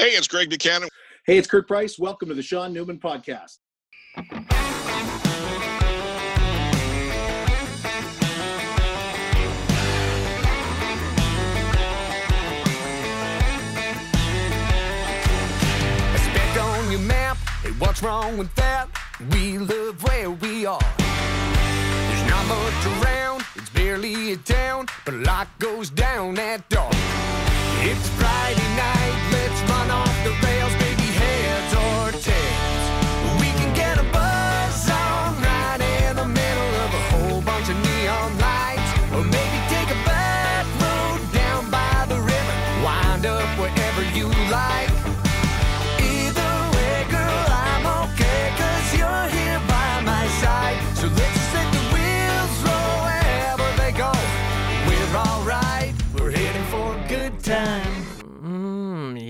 Hey, it's Greg Buchanan. Hey, it's Kurt Price. Welcome to the Sean Newman Podcast. A speck on your map. Hey, what's wrong with that? We live where we are. There's not much around, it's barely a town, but a lot goes down at dark. It's Friday night, let's run off the rails,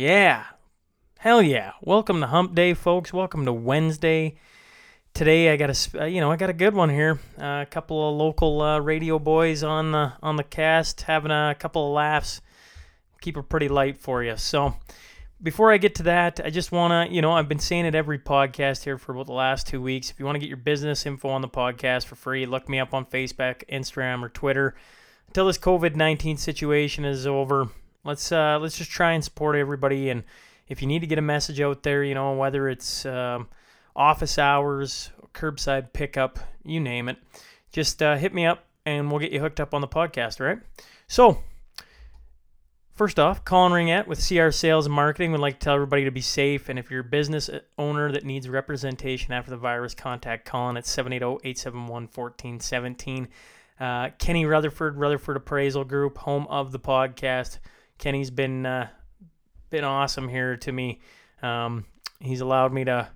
yeah. Hell yeah. Welcome to Hump Day, folks. Welcome to Wednesday. Today I got a, uh, you know, I got a good one here. Uh, a couple of local uh, radio boys on the on the cast, having a couple of laughs. Keep it pretty light for you. So, before I get to that, I just want to, you know, I've been saying it every podcast here for about the last two weeks. If you want to get your business info on the podcast for free, look me up on Facebook, Instagram, or Twitter. Until this COVID nineteen situation is over, let's uh, let's just try and support everybody. And if you need to get a message out there, you know, whether it's um, office hours, curbside pickup, you name it, just uh, hit me up and we'll get you hooked up on the podcast. Right. So First off, Colin Ringette with CR Sales and Marketing would like to tell everybody to be safe. And if you're a business owner that needs representation after the virus, contact Colin at 780 871 1417. Uh, Kenny Rutherford, Rutherford Appraisal Group, home of the podcast. Kenny's been uh, been awesome here to me. Um, he's allowed me to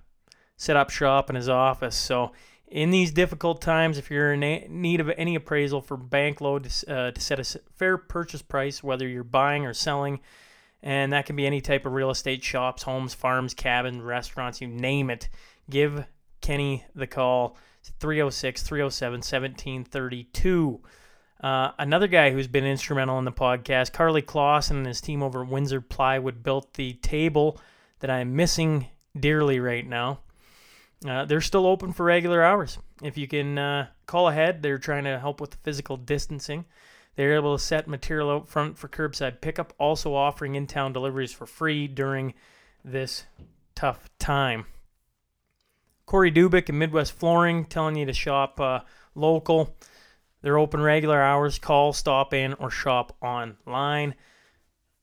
set up shop in his office. So in these difficult times, if you're in need of any appraisal for bank loan to, uh, to set a fair purchase price, whether you're buying or selling, and that can be any type of real estate shops, homes, farms, cabins, restaurants, you name it, give Kenny the call. It's 306 307 1732. Uh, another guy who's been instrumental in the podcast, Carly Clausen and his team over at Windsor Plywood, built the table that I'm missing dearly right now. Uh, they're still open for regular hours. If you can uh, call ahead, they're trying to help with the physical distancing. They're able to set material out front for curbside pickup, also offering in town deliveries for free during this tough time. Corey Dubik and Midwest Flooring telling you to shop uh, local. They're open regular hours. Call, stop in, or shop online.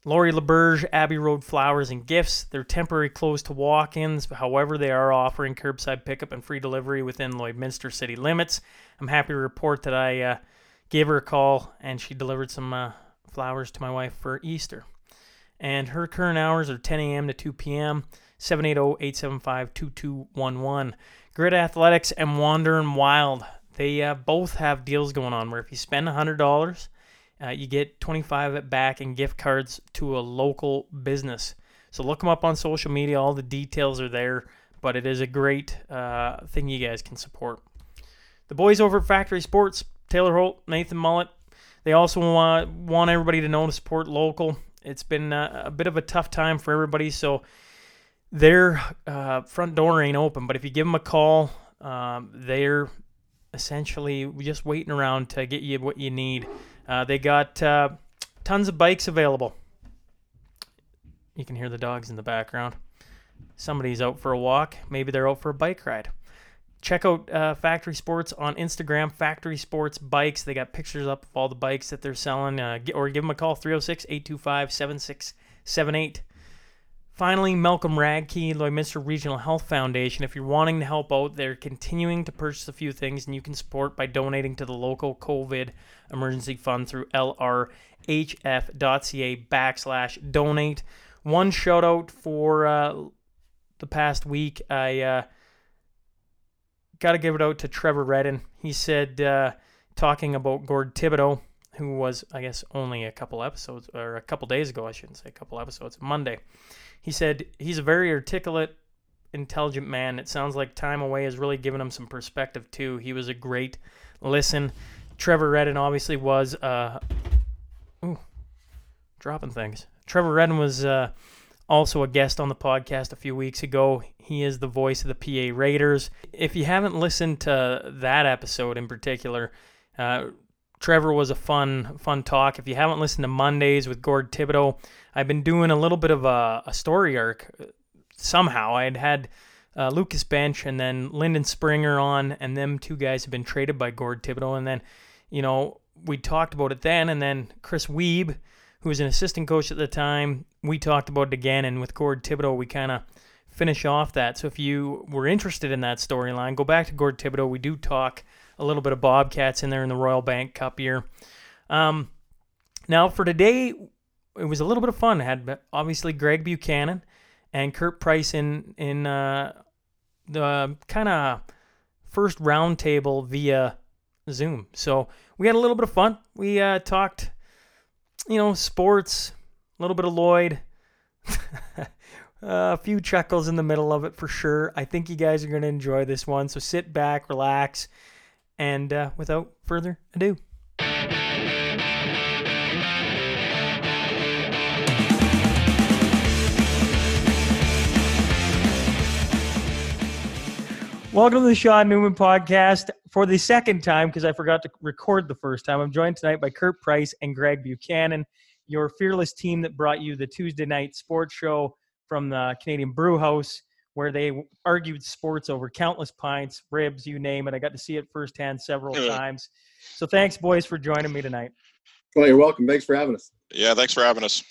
Lori LeBurge, Abbey Road Flowers and Gifts. They're temporary closed to walk ins, however, they are offering curbside pickup and free delivery within Lloydminster city limits. I'm happy to report that I uh, gave her a call and she delivered some uh, flowers to my wife for Easter. And her current hours are 10 a.m. to 2 p.m., 780 875 2211. Grid Athletics and Wandering Wild. They uh, both have deals going on where if you spend $100, uh, you get 25 back in gift cards to a local business. So look them up on social media. All the details are there, but it is a great uh, thing you guys can support. The boys over at Factory Sports, Taylor Holt, Nathan Mullet, they also want, want everybody to know to support local. It's been uh, a bit of a tough time for everybody, so their uh, front door ain't open. But if you give them a call, um, they're essentially just waiting around to get you what you need. Uh, they got uh, tons of bikes available. You can hear the dogs in the background. Somebody's out for a walk. Maybe they're out for a bike ride. Check out uh, Factory Sports on Instagram, Factory Sports Bikes. They got pictures up of all the bikes that they're selling. Uh, or give them a call, 306 825 7678. Finally, Malcolm Radke, Lloydminster Regional Health Foundation. If you're wanting to help out, they're continuing to purchase a few things, and you can support by donating to the local COVID emergency fund through lrhf.ca backslash donate. One shout out for uh, the past week, I uh, got to give it out to Trevor Redden. He said, uh, talking about Gord Thibodeau, who was, I guess, only a couple episodes, or a couple days ago, I shouldn't say a couple episodes, Monday. He said he's a very articulate, intelligent man. It sounds like time away has really given him some perspective too. He was a great listen. Trevor Redden obviously was uh ooh, dropping things. Trevor Redden was uh also a guest on the podcast a few weeks ago. He is the voice of the PA Raiders. If you haven't listened to that episode in particular, uh, Trevor was a fun, fun talk. If you haven't listened to Mondays with Gord Thibodeau, I've been doing a little bit of a, a story arc. Somehow, I had had uh, Lucas Bench and then Lyndon Springer on, and them two guys have been traded by Gord Thibodeau. And then, you know, we talked about it then, and then Chris Weeb, who was an assistant coach at the time, we talked about it again. And with Gord Thibodeau, we kind of finish off that. So if you were interested in that storyline, go back to Gord Thibodeau. We do talk a little bit of Bobcats in there in the Royal Bank Cup year. Um, now for today, it was a little bit of fun. I had obviously Greg Buchanan and Kurt Price in in uh, the kind of first roundtable via Zoom. So we had a little bit of fun. We uh, talked, you know, sports, a little bit of Lloyd. a few chuckles in the middle of it for sure. I think you guys are going to enjoy this one. So sit back, relax, and uh, without further ado. Welcome to the Sean Newman podcast for the second time because I forgot to record the first time. I'm joined tonight by Kurt Price and Greg Buchanan, your fearless team that brought you the Tuesday night sports show from the Canadian Brew House, where they argued sports over countless pints, ribs, you name it. I got to see it firsthand several Yeah. times. So thanks, boys, for joining me tonight. Well, you're welcome. Thanks for having us. Yeah, thanks for having us.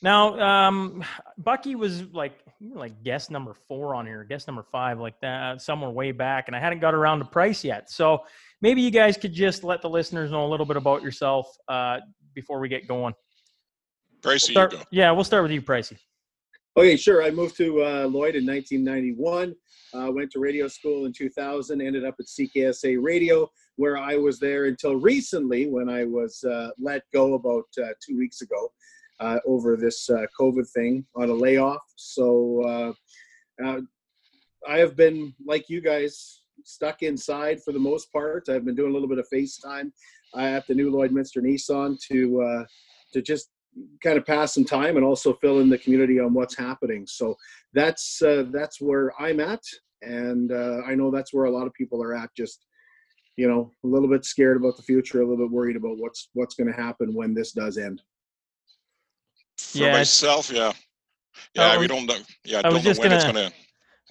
Now, um, Bucky was like you were like guest number four on here, guest number five, like that, somewhere way back, and I hadn't got around to Price yet. So maybe you guys could just let the listeners know a little bit about yourself uh, before we get going. Gracie, you Start- go. yeah, we'll start with you, Pricey. Okay, sure. I moved to uh, Lloyd in 1991. Uh, went to radio school in 2000. Ended up at CKSA Radio, where I was there until recently when I was uh, let go about uh, two weeks ago uh, over this uh, COVID thing on a layoff. So uh, uh, I have been, like you guys, stuck inside for the most part. I've been doing a little bit of FaceTime uh, at the new Lloydminster Nissan to to just kind of pass some time and also fill in the community on what's happening. So that's that's where I'm at, and I know that's where a lot of people are at. Just you know, a little bit scared about the future, a little bit worried about what's what's going to happen when this does end. For Yeah, myself, yeah. Yeah, we don't know. Yeah, I don't know when it's gonna- gonna.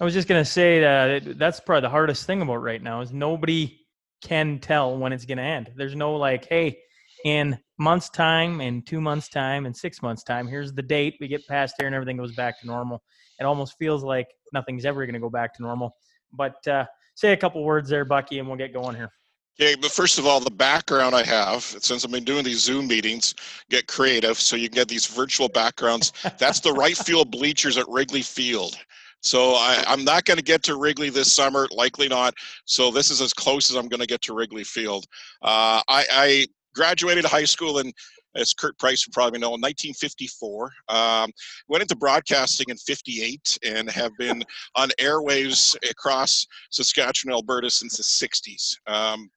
I was just gonna say that that's probably the hardest thing about right now is nobody can tell when it's gonna end. There's no like, hey, in months time, in two months time, in six months time, here's the date. We get past here and everything goes back to normal. It almost feels like nothing's ever gonna go back to normal. But uh, say a couple words there, Bucky, and we'll get going here. Okay, but first of all, the background I have, since I've been doing these Zoom meetings, get creative so you can get these virtual backgrounds. That's the right field bleachers at Wrigley Field. So I, I'm not going to get to Wrigley this summer, likely not. So this is as close as I'm going to get to Wrigley Field. Uh, I, I graduated high school in, as Kurt Price would probably know, in 1954. Um, went into broadcasting in 58 and have been on airwaves across Saskatchewan, Alberta since the 60s. Um,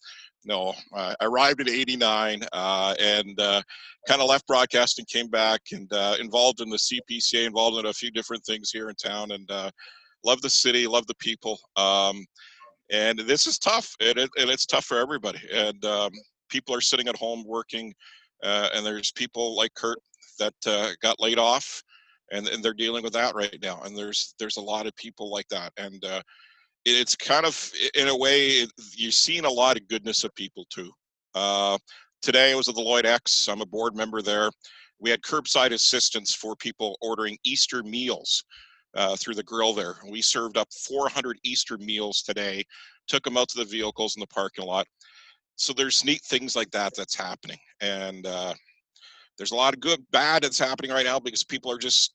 no, uh, I arrived in 89 uh, and uh, kind of left broadcasting, came back and uh, involved in the CPCA, involved in a few different things here in town and uh, love the city, love the people. Um, and this is tough and, it, and it's tough for everybody. And um, people are sitting at home working uh, and there's people like Kurt that uh, got laid off and, and they're dealing with that right now. And there's, there's a lot of people like that. And uh, it's kind of in a way you've seen a lot of goodness of people too uh, today i was at the lloyd x i'm a board member there we had curbside assistance for people ordering easter meals uh, through the grill there we served up 400 easter meals today took them out to the vehicles in the parking lot so there's neat things like that that's happening and uh, there's a lot of good bad that's happening right now because people are just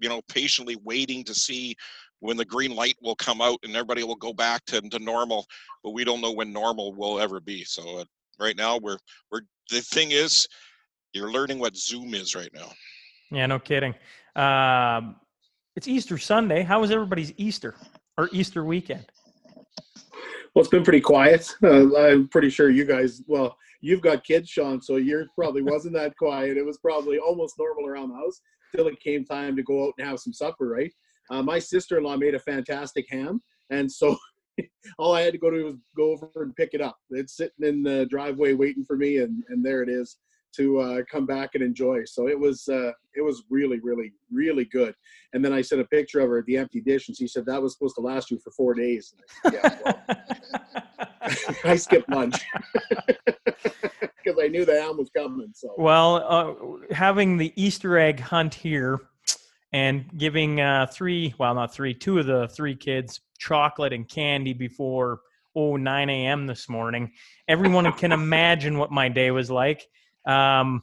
you know patiently waiting to see when the green light will come out and everybody will go back to, to normal but we don't know when normal will ever be so uh, right now we're we're the thing is you're learning what zoom is right now Yeah, no kidding. Um, it's Easter Sunday. How was everybody's Easter or Easter weekend? Well, it's been pretty quiet. Uh, I'm pretty sure you guys. Well, you've got kids, Sean, so yours probably wasn't that quiet. It was probably almost normal around the house. till it came time to go out and have some supper, right? Uh, my sister-in-law made a fantastic ham, and so all I had to go do was go over and pick it up. It's sitting in the driveway waiting for me, and and there it is to uh, come back and enjoy. So it was uh, it was really really really good. And then I sent a picture of her at the empty dish, and she said that was supposed to last you for four days. I said, yeah, well, I skipped lunch because I knew the ham was coming. So Well, uh, having the Easter egg hunt here and giving uh, three, well, not three, two of the three kids chocolate and candy before, oh, 9 a.m. this morning. Everyone can imagine what my day was like. Um,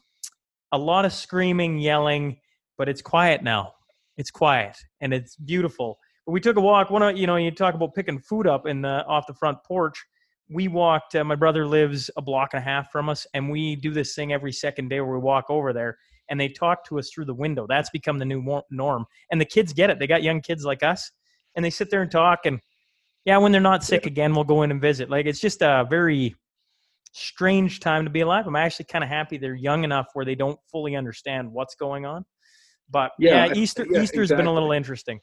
a lot of screaming, yelling, but it's quiet now. It's quiet and it's beautiful. But we took a walk. One, of you know, you talk about picking food up in the off the front porch we walked uh, my brother lives a block and a half from us and we do this thing every second day where we walk over there and they talk to us through the window that's become the new norm and the kids get it they got young kids like us and they sit there and talk and yeah when they're not sick again we'll go in and visit like it's just a very strange time to be alive i'm actually kind of happy they're young enough where they don't fully understand what's going on but yeah, Yeah, easter yeah, easter's been a little interesting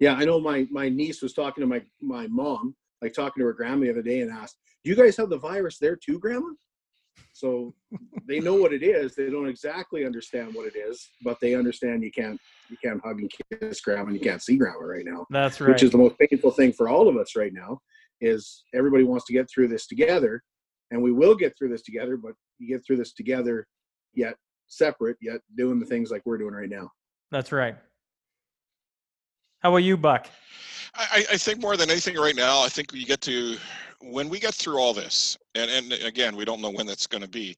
Yeah, I know my my niece was talking to my my mom, like talking to her grandma the other day, and asked, "Do you guys have the virus there too, grandma?" So they know what it is. They don't exactly understand what it is, but they understand you can't you can't hug and kiss grandma, and you can't see grandma right now, that's right which is the most painful thing for all of us right now. Is everybody wants to get through this together, and we will get through this together, but you get through this together, yet separate, yet doing the things like we're doing right now. that's right how about you buck I, I think more than anything right now, I think we get to when we get through all this, and and again, we don't know when that's going to be.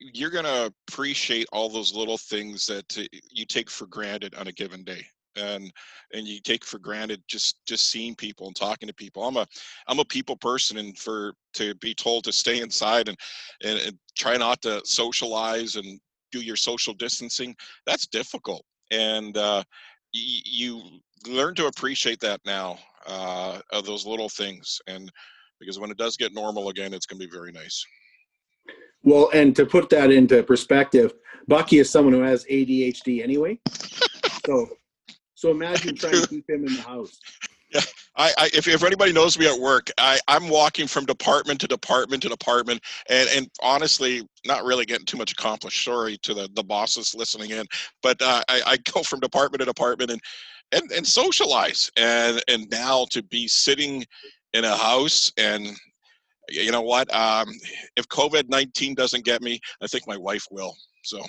You're going to appreciate all those little things that uh, you take for granted on a given day, and and you take for granted just just seeing people and talking to people. I'm a I'm a people person, and for to be told to stay inside and and, and try not to socialize and do your social distancing, that's difficult, and uh, y- you learn to appreciate that now uh, of those little things and because when it does get normal again it's going to be very nice Well, and to put that into perspective, Bucky is someone who has ADHD anyway. So, so imagine trying to keep him in the house. I, I if, if anybody knows me at work I, i'm walking from department to department to department and and honestly not really getting too much accomplished sorry to the, the bosses listening in but uh, I, I go from department to department and and, and socialize and and now to be sitting in a house and you know what um, if covid-19 doesn't get me i think my wife will so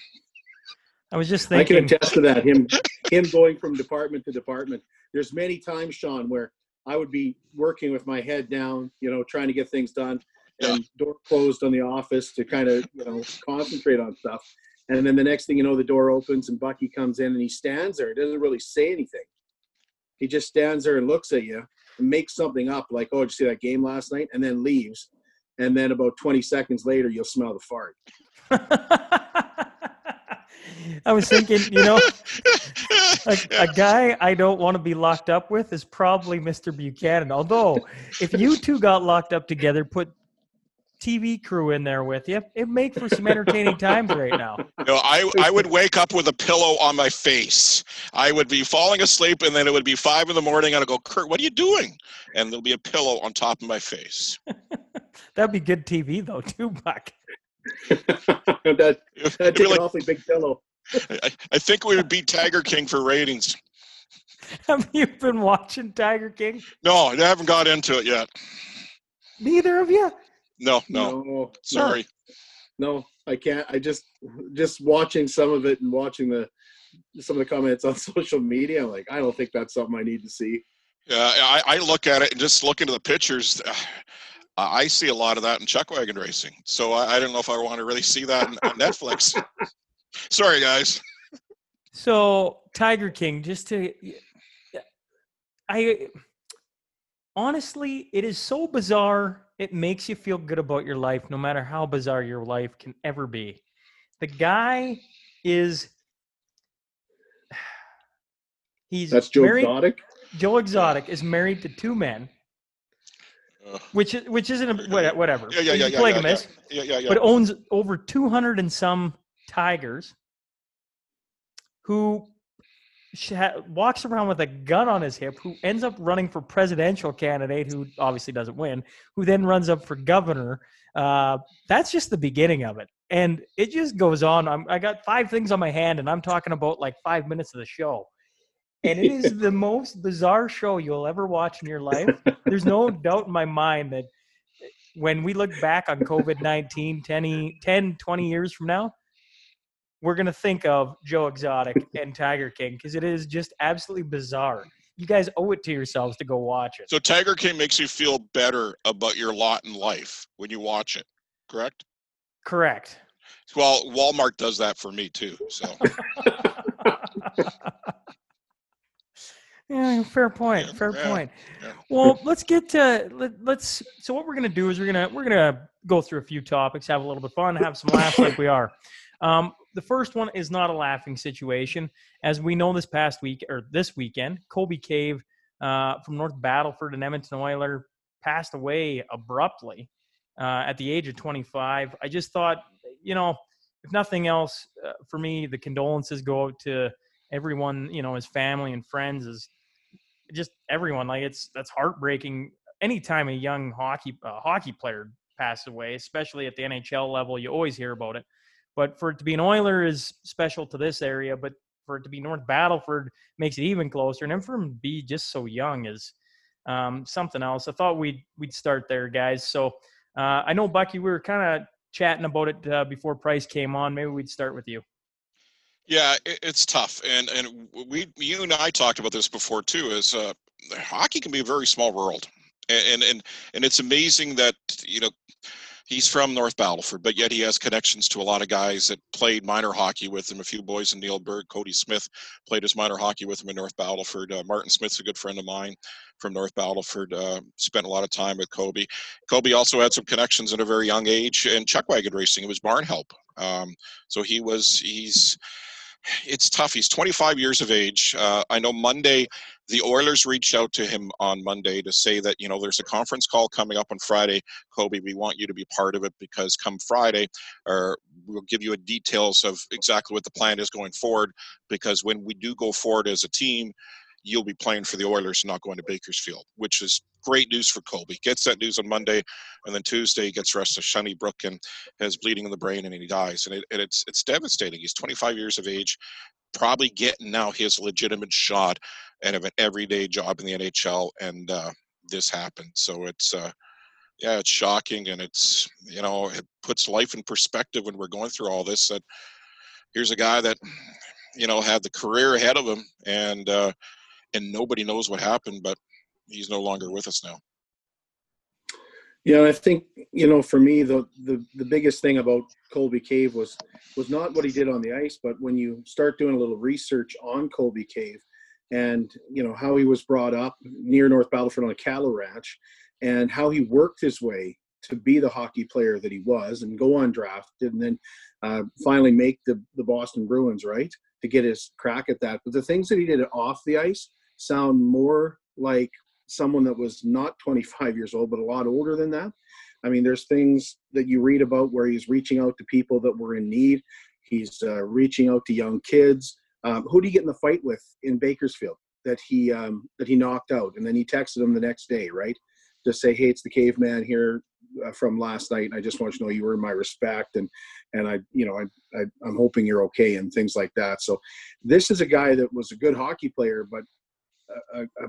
i was just thinking. I can attest to that. Him, him going from department to department. There's many times, Sean, where I would be working with my head down, you know, trying to get things done, and door closed on the office to kind of, you know, concentrate on stuff. And then the next thing you know, the door opens and Bucky comes in and he stands there. He doesn't really say anything. He just stands there and looks at you and makes something up like, "Oh, did you see that game last night?" and then leaves. And then about 20 seconds later, you'll smell the fart. I was thinking, you know, a, a guy I don't want to be locked up with is probably Mr. Buchanan. Although, if you two got locked up together, put TV crew in there with you, it'd make for some entertaining times right now. No, I I would wake up with a pillow on my face. I would be falling asleep, and then it would be five in the morning, and I'd go, Kurt, what are you doing? And there'll be a pillow on top of my face. That'd be good TV, though, too, Buck. that It'd that be take an awfully big pillow. I, I think we would beat Tiger King for ratings. Have you been watching Tiger King? No, I haven't got into it yet. Neither of you? No, no, no, sorry. no, I can't. I just just watching some of it and watching the some of the comments on social media. I'm like, I don't think that's something I need to see. Yeah, I, I look at it and just look into the pictures. uh, I see a lot of that in chuck wagon racing. So I, I don't know if I want to really see that on, on Netflix. Sorry, guys. So Tiger King, just to, I honestly, it is so bizarre. It makes you feel good about your life, no matter how bizarre your life can ever be. The guy is. He's That's Joe married, Exotic. Joe Exotic is married to two men, which is which isn't a, whatever. Yeah, yeah, He's yeah, a yeah, polygamist, yeah, yeah, yeah. but owns over two hundred and some tigers. who walks around with a gun on his hip, who ends up running for presidential candidate, who obviously doesn't win, who then runs up for governor. Uh, that's just the beginning of it, and it just goes on. I'm, I got five things on my hand, and I'm talking about like five minutes of the show. And it is the most bizarre show you'll ever watch in your life. There's no doubt in my mind that when we look back on COVID 19 10, 10, 20 years from now, we're going to think of Joe Exotic and Tiger King because it is just absolutely bizarre. You guys owe it to yourselves to go watch it. So Tiger King makes you feel better about your lot in life when you watch it, correct? Correct. Well, Walmart does that for me too. So yeah, fair point. Yeah, fair yeah, point. yeah. Well, let's get to let, let's. So what we're gonna do is we're gonna we're gonna go through a few topics, have a little bit of fun, have some laughs like we are. Um, the first one is not a laughing situation, as we know this past week or this weekend, Colby Cave uh, from North Battleford and Edmonton Oiler passed away abruptly uh, at the age of 25. I just thought, you know, if nothing else, uh, for me, the condolences go out to everyone, you know, his family and friends, is just everyone. Like it's that's heartbreaking. Anytime a young hockey uh, hockey player passes away, especially at the NHL level, you always hear about it. But for it to be an Oiler is special to this area, but for it to be North Battleford makes it even closer. And then for him to be just so young is um, something else. I thought we'd we'd start there, guys. So uh, I know Bucky, we were kind of chatting about it uh, before Price came on. Maybe we'd start with you. Yeah, it, it's tough, and and we you and I talked about this before too. Is uh, hockey can be a very small world, and and and it's amazing that you know he's from North Battleford, but yet he has connections to a lot of guys that played minor hockey with him. A few boys in Neilburg. Cody Smith played his minor hockey with him in North Battleford. Uh, Martin Smith's a good friend of mine from North Battleford. Uh, spent a lot of time with Colby. Colby also had some connections at a very young age in chuck wagon racing. It was barn help. Um, so he was he's it's tough. He's 25 years of age. Uh, I know Monday, the Oilers reached out to him on Monday to say that, you know, there's a conference call coming up on Friday. Colby, we want you to be part of it because come Friday, or we'll give you details of exactly what the plan is going forward. Because when we do go forward as a team, you'll be playing for the Oilers, not going to Bakersfield, which is great news for Colby. Gets that news on Monday, and then Tuesday he gets rest of Sunnybrook and has bleeding in the brain, and he dies. And, it, and it's it's devastating. He's 25 years of age, probably getting now his legitimate shot and of an everyday job in the NHL, and uh, this happened. So it's. Uh, yeah, it's shocking, and it's you know it puts life in perspective when we're going through all this. That here's a guy that you know had the career ahead of him, and uh, and nobody knows what happened, but he's no longer with us now. Yeah, I think you know, for me, the the the biggest thing about Colby Cave was was not what he did on the ice, but when you start doing a little research on Colby Cave, and you know how he was brought up near North Battleford on a cattle ranch, and how he worked his way to be the hockey player that he was, and go undrafted, and then uh, finally make the the Boston Bruins right to get his crack at that. But the things that he did off the ice sound more like someone that was not 25 years old, but a lot older than that. I mean, there's things that you read about where he's reaching out to people that were in need. He's uh, reaching out to young kids. Um, who did he get in the fight with in Bakersfield that he um, that he knocked out? And then he texted him the next day, right, to say, "Hey, it's the caveman here uh, from last night, and I just want you to know you were in my respect, and and I, you know, I, I I'm hoping you're okay, and things like that." So, this is a guy that was a good hockey player, but a, a,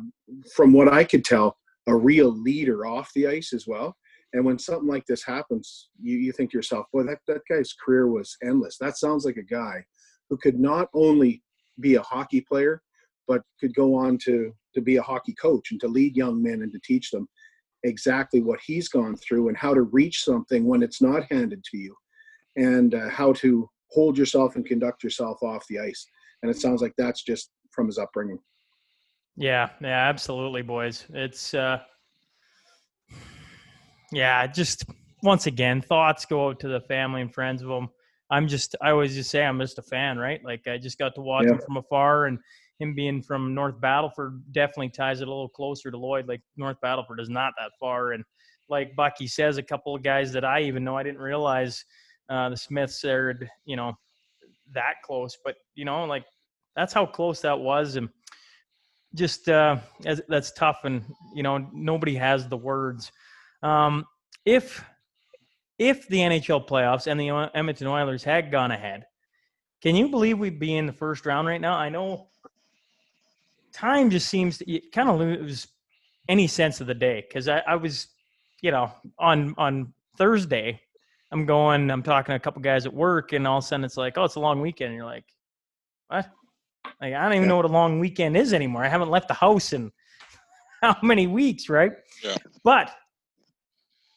from what I could tell, a real leader off the ice as well. And when something like this happens, you, you think to yourself, boy, that, that guy's career was endless. That sounds like a guy who could not only be a hockey player, but could go on to, to be a hockey coach and to lead young men and to teach them exactly what he's gone through and how to reach something when it's not handed to you and uh, how to hold yourself and conduct yourself off the ice. And it sounds like that's just from his upbringing. Yeah, yeah, absolutely, boys. It's uh yeah, just once again, thoughts go out to the family and friends of them. I'm just I always just say I'm just a fan, right? Like I just got to watch yeah. him from afar and him being from North Battleford definitely ties it a little closer to Lloyd. Like North Battleford is not that far. And like Bucky says, a couple of guys that I even know I didn't realize uh, the Smiths are, you know, that close. But, you know, like that's how close that was, and just uh, as, that's tough, and you know nobody has the words. Um, if if the NHL playoffs and the Edmonton Oilers had gone ahead, can you believe we'd be in the first round right now? I know time just seems to kind of lose any sense of the day because I, I was, you know, on on Thursday, I'm going, I'm talking to a couple guys at work, and all of a sudden it's like, oh, it's a long weekend. And you're like, what? Like, I don't even yeah. know what a long weekend is anymore. I haven't left the house in how many weeks, right? Yeah. But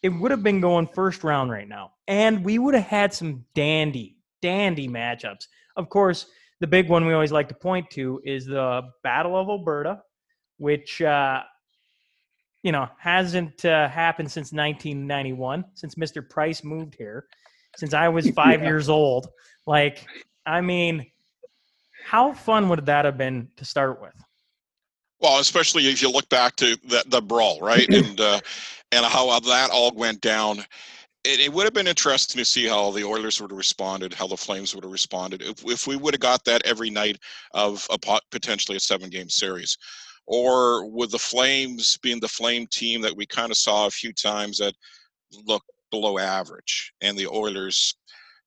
it would have been going first round right now. And we would have had some dandy, dandy matchups. Of course, the big one we always like to point to is the Battle of Alberta, which, uh, you know, hasn't uh, happened since 1991, since Mr. Price moved here, since I was five yeah. years old. Like, I mean, how fun would that have been to start with? Well, especially if you look back to the, the brawl, right, and uh, and how that all went down. It, it, would have been interesting to see how the Oilers would have responded, how the Flames would have responded if, if we would have got that every night of a potentially a seven game series, or with the Flames being the Flame team that we kind of saw a few times that looked below average, and the Oilers,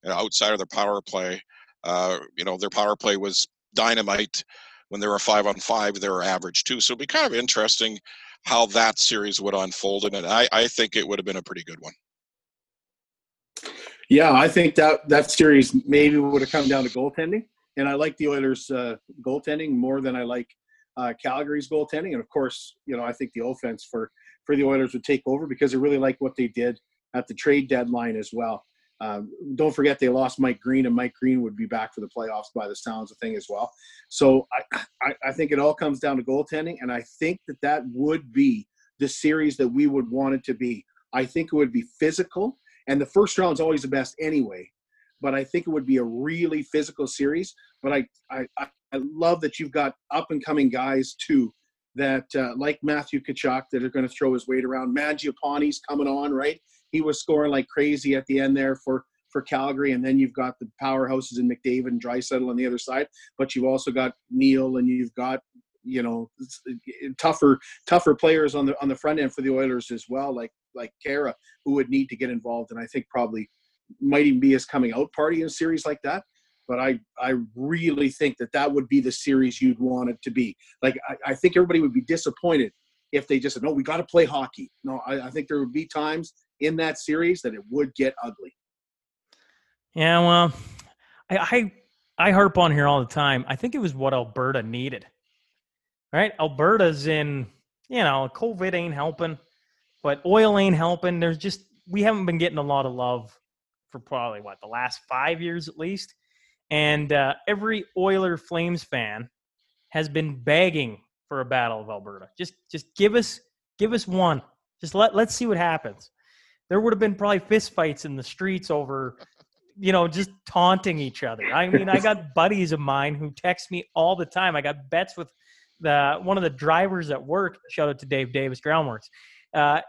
you know, outside of their power play, uh, you know, their power play was dynamite when they were five on five, they were average too. So it'd be kind of interesting how that series would unfold, and I, I think it would have been a pretty good one. Yeah, I think that that series maybe would have come down to goaltending, and I like the Oilers' uh, goaltending more than I like uh, Calgary's goaltending. And of course, you know, I think the offense for for the Oilers would take over because I really like what they did at the trade deadline as well. Um, don't forget they lost Mike Green, and Mike Green would be back for the playoffs by the sounds of thing as well. So I, I, I think it all comes down to goaltending, and I think that that would be the series that we would want it to be. I think it would be physical, and the first round is always the best anyway. But I think it would be a really physical series. But I, I, I love that you've got up and coming guys too that uh, like Matthew Tkachuk that are going to throw his weight around. Mangiapane's coming on, right? He was scoring like crazy at the end there for for Calgary, and then you've got the powerhouses in McDavid and Draisaitl on the other side, but you've also got Neal and you've got you know tougher tougher players on the on the front end for the Oilers as well, like like Khaira, who would need to get involved, and I think probably might even be his coming out party in a series like that. But I I really think that that would be the series you'd want it to be. Like I, I think everybody would be disappointed if they just said, no, we got to play hockey. No, I, I, think there would be times in that series that it would get ugly. Yeah, well, I, I I harp on here all the time. I think it was what Alberta needed. Right? Alberta's in, you know, COVID ain't helping, but oil ain't helping. There's just we haven't been getting a lot of love for probably what the last five years at least. And uh, every Oiler Flames fan has been begging for a battle of Alberta. Just just give us give us one. Just let let's see what happens there would have been probably fistfights in the streets over, you know, just taunting each other. I mean, I got buddies of mine who text me all the time. I got bets with the one of the drivers at work. Shout out to Dave Davis Groundworks. Uh,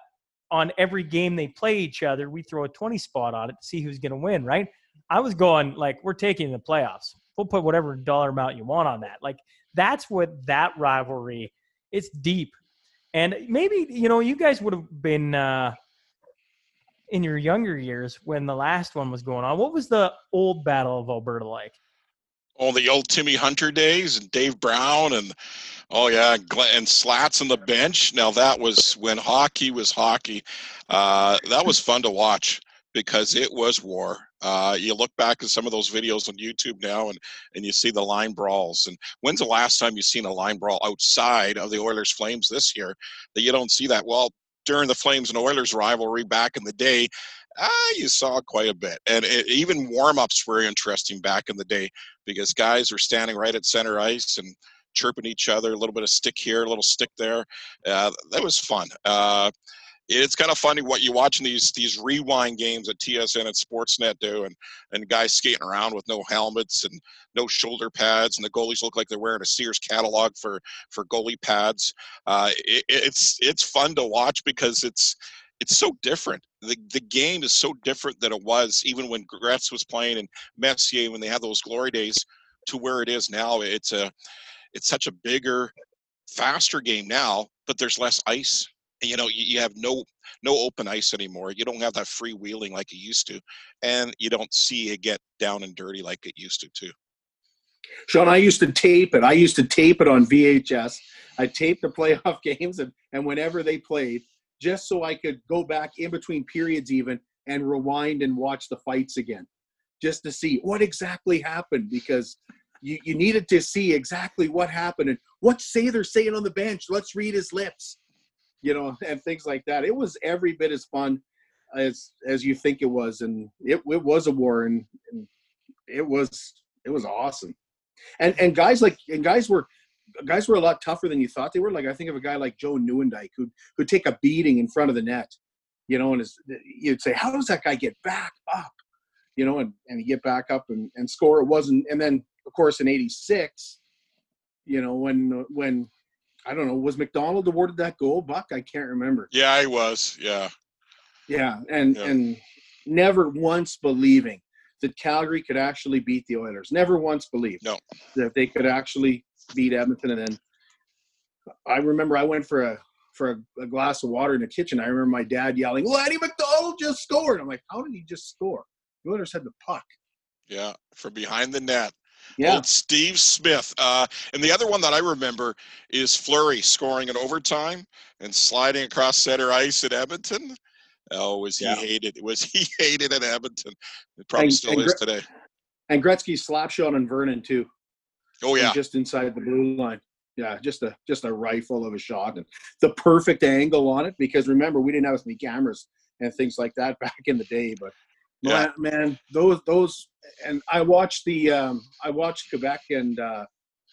on every game they play each other, we throw a 20 spot on it to see who's going to win, right? I was going like, we're taking the playoffs. We'll put whatever dollar amount you want on that. Like, that's what that rivalry. It's deep, and maybe you know you guys would have been uh, in your younger years when the last one was going on. What was the old Battle of Alberta like? Oh, the old Timmy Hunter days and Dave Brown and oh yeah, and Slats on the bench. Now that was when hockey was hockey. Uh, that was fun to watch because it was war. Uh, you look back at some of those videos on YouTube now, and and you see the line brawls. And when's the last time you've seen a line brawl outside of the Oilers Flames this year? That you don't see that. Well, during the Flames and Oilers rivalry back in the day, ah, you saw quite a bit. And it, even warm ups were interesting back in the day because guys were standing right at center ice and chirping each other, a little bit of stick here, a little stick there. Uh, that was fun. Uh, it's kind of funny what you watching these these rewind games that TSN and Sportsnet do, and and guys skating around with no helmets and no shoulder pads, and the goalies look like they're wearing a Sears catalog for for goalie pads. Uh, it, it's it's fun to watch because it's it's so different. The the game is so different than it was even when Gretz was playing and Messier when they had those glory days to where it is now. It's a it's such a bigger, faster game now, but there's less ice. You know, you, have no no open ice anymore. You don't have that freewheeling like you used to, and you don't see it get down and dirty like it used to too. Sean, I used to tape it. I used to tape it on VHS. I taped the playoff games, and, and whenever they played, just so I could go back in between periods even and rewind and watch the fights again, just to see what exactly happened because you, you needed to see exactly what happened and what Sather saying on the bench. Let's read his lips, you know, and things like that. It was every bit as fun as as you think it was, and it, it was a war, and, and it was it was awesome. And and guys like and guys were guys were a lot tougher than you thought they were. Like I think of a guy like Joe Nieuwendyk who who'd take a beating in front of the net, you know, and his, you'd say, how does that guy get back up, you know, and and get back up and and score. It wasn't, and then of course in '86, you know, when when I don't know, was McDonald awarded that goal, Buck? I can't remember. Yeah, he was. Yeah. Yeah, and Yeah. and never once believing that Calgary could actually beat the Oilers. Never once believed No. that they could actually beat Edmonton. And then I remember I went for a for a, a glass of water in the kitchen. I remember my dad yelling, "Lanny McDonald just scored!" I'm like, "How did he just score?" The Oilers had the puck. Yeah, from behind the net. Yeah, Old Steve Smith. Uh, and the other one that I remember is Fleury scoring in overtime and sliding across center ice at Edmonton. Oh, was he Yeah. hated? Was he hated at Edmonton? It probably And- still and is Gre- today. and Gretzky's slap shot on Vernon too. Oh yeah, just inside the blue line. Yeah, just a just a rifle of a shot and the perfect angle on it. Because remember, we didn't have as many cameras and things like that back in the day. But Yeah. man, man, those those and I watched the um, I watched Quebec and uh,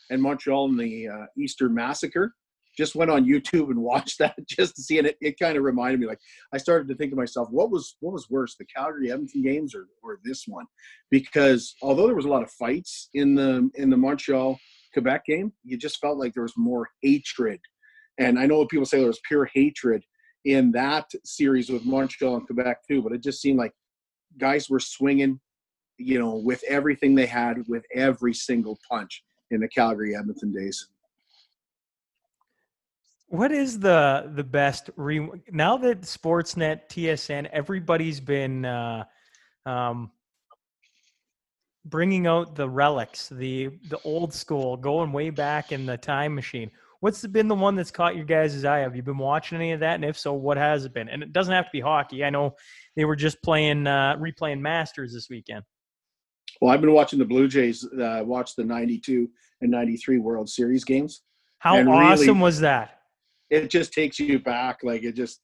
and Montreal in the uh, Easter massacre. Just went on YouTube and watched that just to see, and it, it kind of reminded me. Like I started to think to myself, what was what was worse, the Calgary Edmonton games or or this one? Because although there was a lot of fights in the in the Montreal Quebec game, you just felt like there was more hatred. And I know people say there was pure hatred in that series with Montreal and Quebec too, but it just seemed like guys were swinging, you know, with everything they had, with every single punch in the Calgary Edmonton days. What is the the best re- now that Sportsnet, TSN, everybody's been uh, um, bringing out the relics, the the old school, going way back in the time machine. What's been the one that's caught your guys' eye? Have you been watching any of that? And if so, what has it been? And it doesn't have to be hockey. I know they were just playing uh, replaying Masters this weekend. Well, I've been watching the Blue Jays uh, watch the 92 and 93 World Series games. How And really- awesome was that? It just takes you back. Like it just,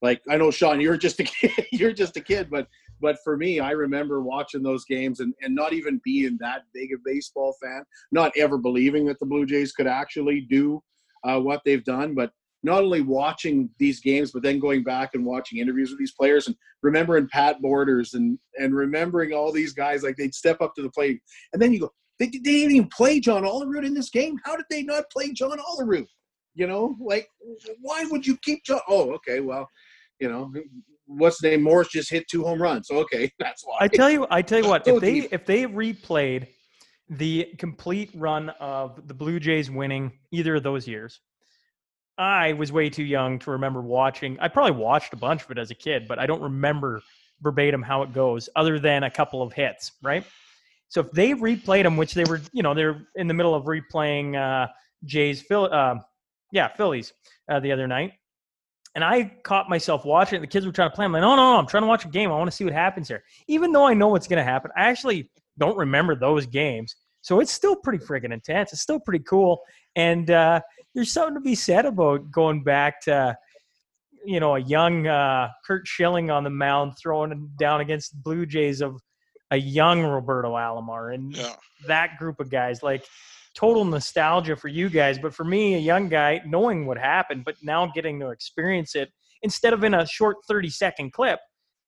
like I know Sean, you're just a kid, you're just a kid, but but for me, I remember watching those games and, and not even being that big a baseball fan, not ever believing that the Blue Jays could actually do uh, what they've done, but not only watching these games, but then going back and watching interviews with these players and remembering Pat Borders and and remembering all these guys like they'd step up to the plate, and then you go, they, they didn't even play John Olerud in this game. How did they not play John Olerud? You know, like why would you keep John? Oh, okay, well, you know, what's the name? Morris just hit two home runs. Okay, that's why. I tell you, I tell you what. If they if they replayed the complete run of the Blue Jays winning either of those years, I was way too young to remember watching. I probably watched a bunch of it as a kid, but I don't remember verbatim how it goes, other than a couple of hits, right? So if they replayed them, which they were, you know, they're in the middle of replaying uh, Jays, Phil, uh, yeah, Phillies uh, the other night, and I caught myself watching. The kids were trying to play. I'm like, no, no, no, I'm trying to watch a game. I want to see what happens here. Even though I know what's going to happen, I actually don't remember those games. So it's still pretty friggin' intense. It's still pretty cool. And uh, there's something to be said about going back to, you know, a young uh, Curt Schilling on the mound throwing down against the Blue Jays of a young Roberto Alomar and yeah. that group of guys. Like total nostalgia for you guys, but for me, a young guy, knowing what happened, but now getting to experience it instead of in a short 30 second clip.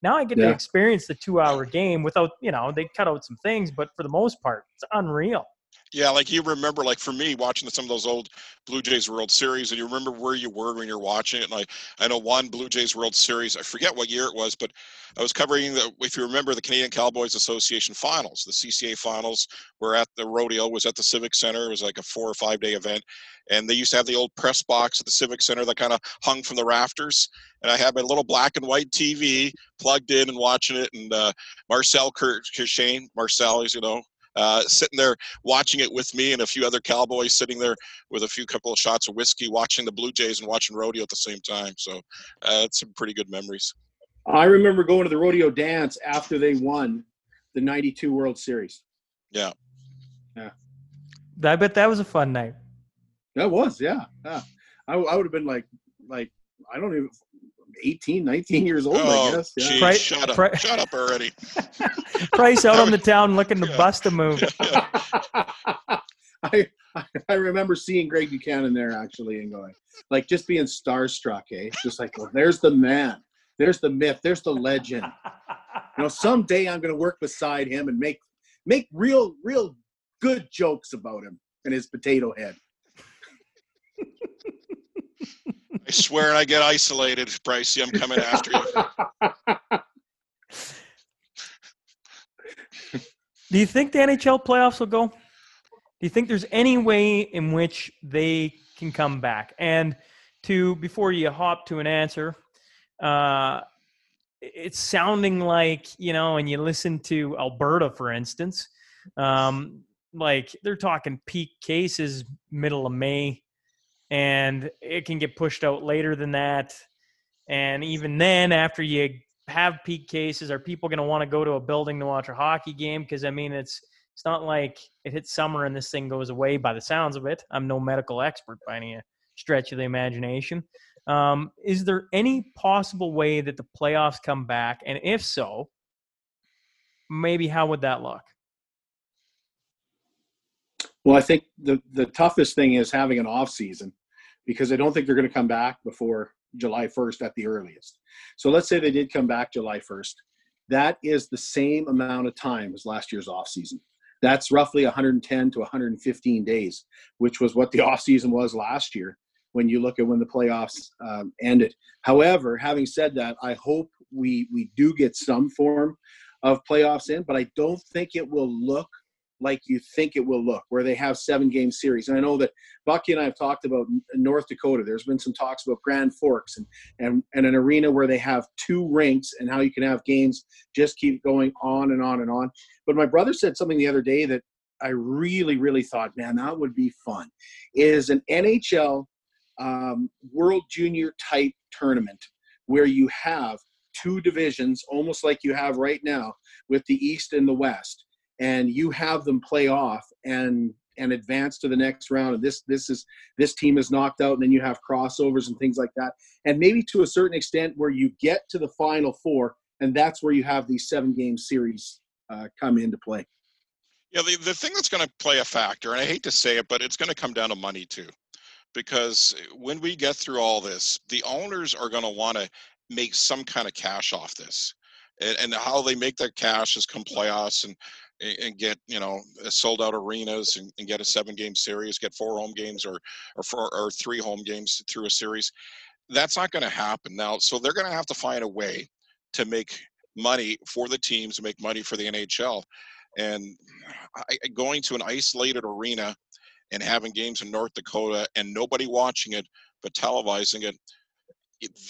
Now I get to experience the two hour game without, you know, they cut out some things, but for the most part, it's unreal. Yeah, like you remember, like for me, watching some of those old Blue Jays World Series, and you remember where you were when you're watching it. And I, I know one Blue Jays World Series, I forget what year it was, but I was covering the, if you remember, the Canadian Cowboys Association Finals, the CCA Finals, were at the rodeo, was at the Civic Center. It was like a four or five day event, and they used to have the old press box at the Civic Center that kind of hung from the rafters. And I had my little black and white TV plugged in and watching it, and uh, Marcel Kirchane, Marcel, as you know, uh, sitting there watching it with me and a few other cowboys sitting there with a few couple of shots of whiskey, watching the Blue Jays and watching rodeo at the same time. So uh, it's some pretty good memories. I remember going to the rodeo dance after they won the '92 World Series. Yeah. Yeah. I bet that was a fun night. That was, yeah. yeah. I, I would have been like, like I don't even 18, 19 years old, oh, I guess. Yeah. Geez, Pri- shut up! pri- shut up already. Price out on the town looking to Yeah. bust a move. I, I I remember seeing Greg Buchanan there actually and going, like, just being starstruck, eh? Just like, well, there's the man, there's the myth, there's the legend. You know, someday I'm going to work beside him and make make real, real good jokes about him and his potato head. I swear, and I get isolated, Pricey. I'm coming after you. Do you think the NHL playoffs will go? Do you think there's any way in which they can come back? And to before you hop to an answer, uh, it's sounding like you know, and you listen to Alberta, for instance, um, like they're talking peak cases middle of May, and it can get pushed out later than that. And even then, after you have peak cases, are people going to want to go to a building to watch a hockey game? Because I mean, it's it's not like it hits summer and this thing goes away. By the sounds of it, I'm no medical expert by any stretch of the imagination. Um, is there any possible way that the playoffs come back? And if so, maybe how would that look? Well, I think the the toughest thing is having an off season because I don't think they're going to come back before July 1st at the earliest. So let's say they did come back July 1st. That is the same amount of time as last year's off season. That's roughly 110 to 115 days, which was what the off season was last year when you look at when the playoffs um, ended. However, having said that, I hope we we do get some form of playoffs in, but I don't think it will look like you think it will look, where they have seven game series. And I know that Bucky and I have talked about North Dakota. There's been some talks about Grand Forks and, and, and an arena where they have two rinks and how you can have games just keep going on and on and on. But my brother said something the other day that I really, really thought, man, that would be fun. Is an NHL um, World Junior type tournament where you have two divisions, almost like you have right now with the East and the West and you have them play off and and advance to the next round and this this is this team is knocked out and then you have crossovers and things like that and maybe to a certain extent where you get to the final four and that's where you have these seven game series uh, come into play Yeah, the, the thing that's going to play a factor, and I hate to say it, but it's going to come down to money too. Because when we get through all this, the owners are going to want to make some kind of cash off this. And, and how they make that cash is come playoffs and and get you know uh, sold out arenas and, and get a seven game series, get four home games or or four or three home games through a series. That's not going to happen now. So they're going to have to find a way to make money for the teams, make money for the NHL and I, going to an isolated arena and having games in North Dakota and nobody watching it but televising it-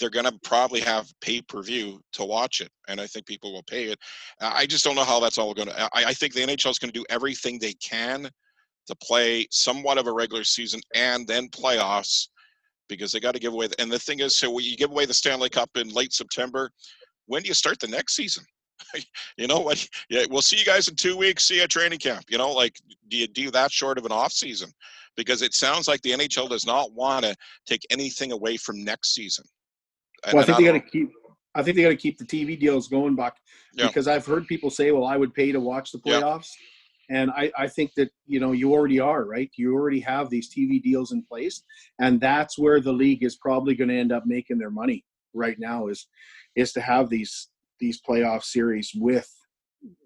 they're going to probably have pay per view to watch it, and I think people will pay it. I just don't know how that's all going to. I, I think the NHL is going to do everything they can to play somewhat of a regular season and then playoffs because they got to give away. The, and the thing is, so you give away the Stanley Cup in late September, when do you start the next season? you know what? Yeah, we'll see you guys in two weeks. See you at training camp. You know, like do you do that short of an off season? Because it sounds like the NHL does not want to take anything away from next season. Well i think they got to keep i think they got to keep the tv deals going buck Yeah. because i've heard people say well i would pay to watch the Yeah. playoffs and I, I think that you know you already are right you already have these tv deals in place and that's where the league is probably going to end up making their money right now is is to have these these playoff series with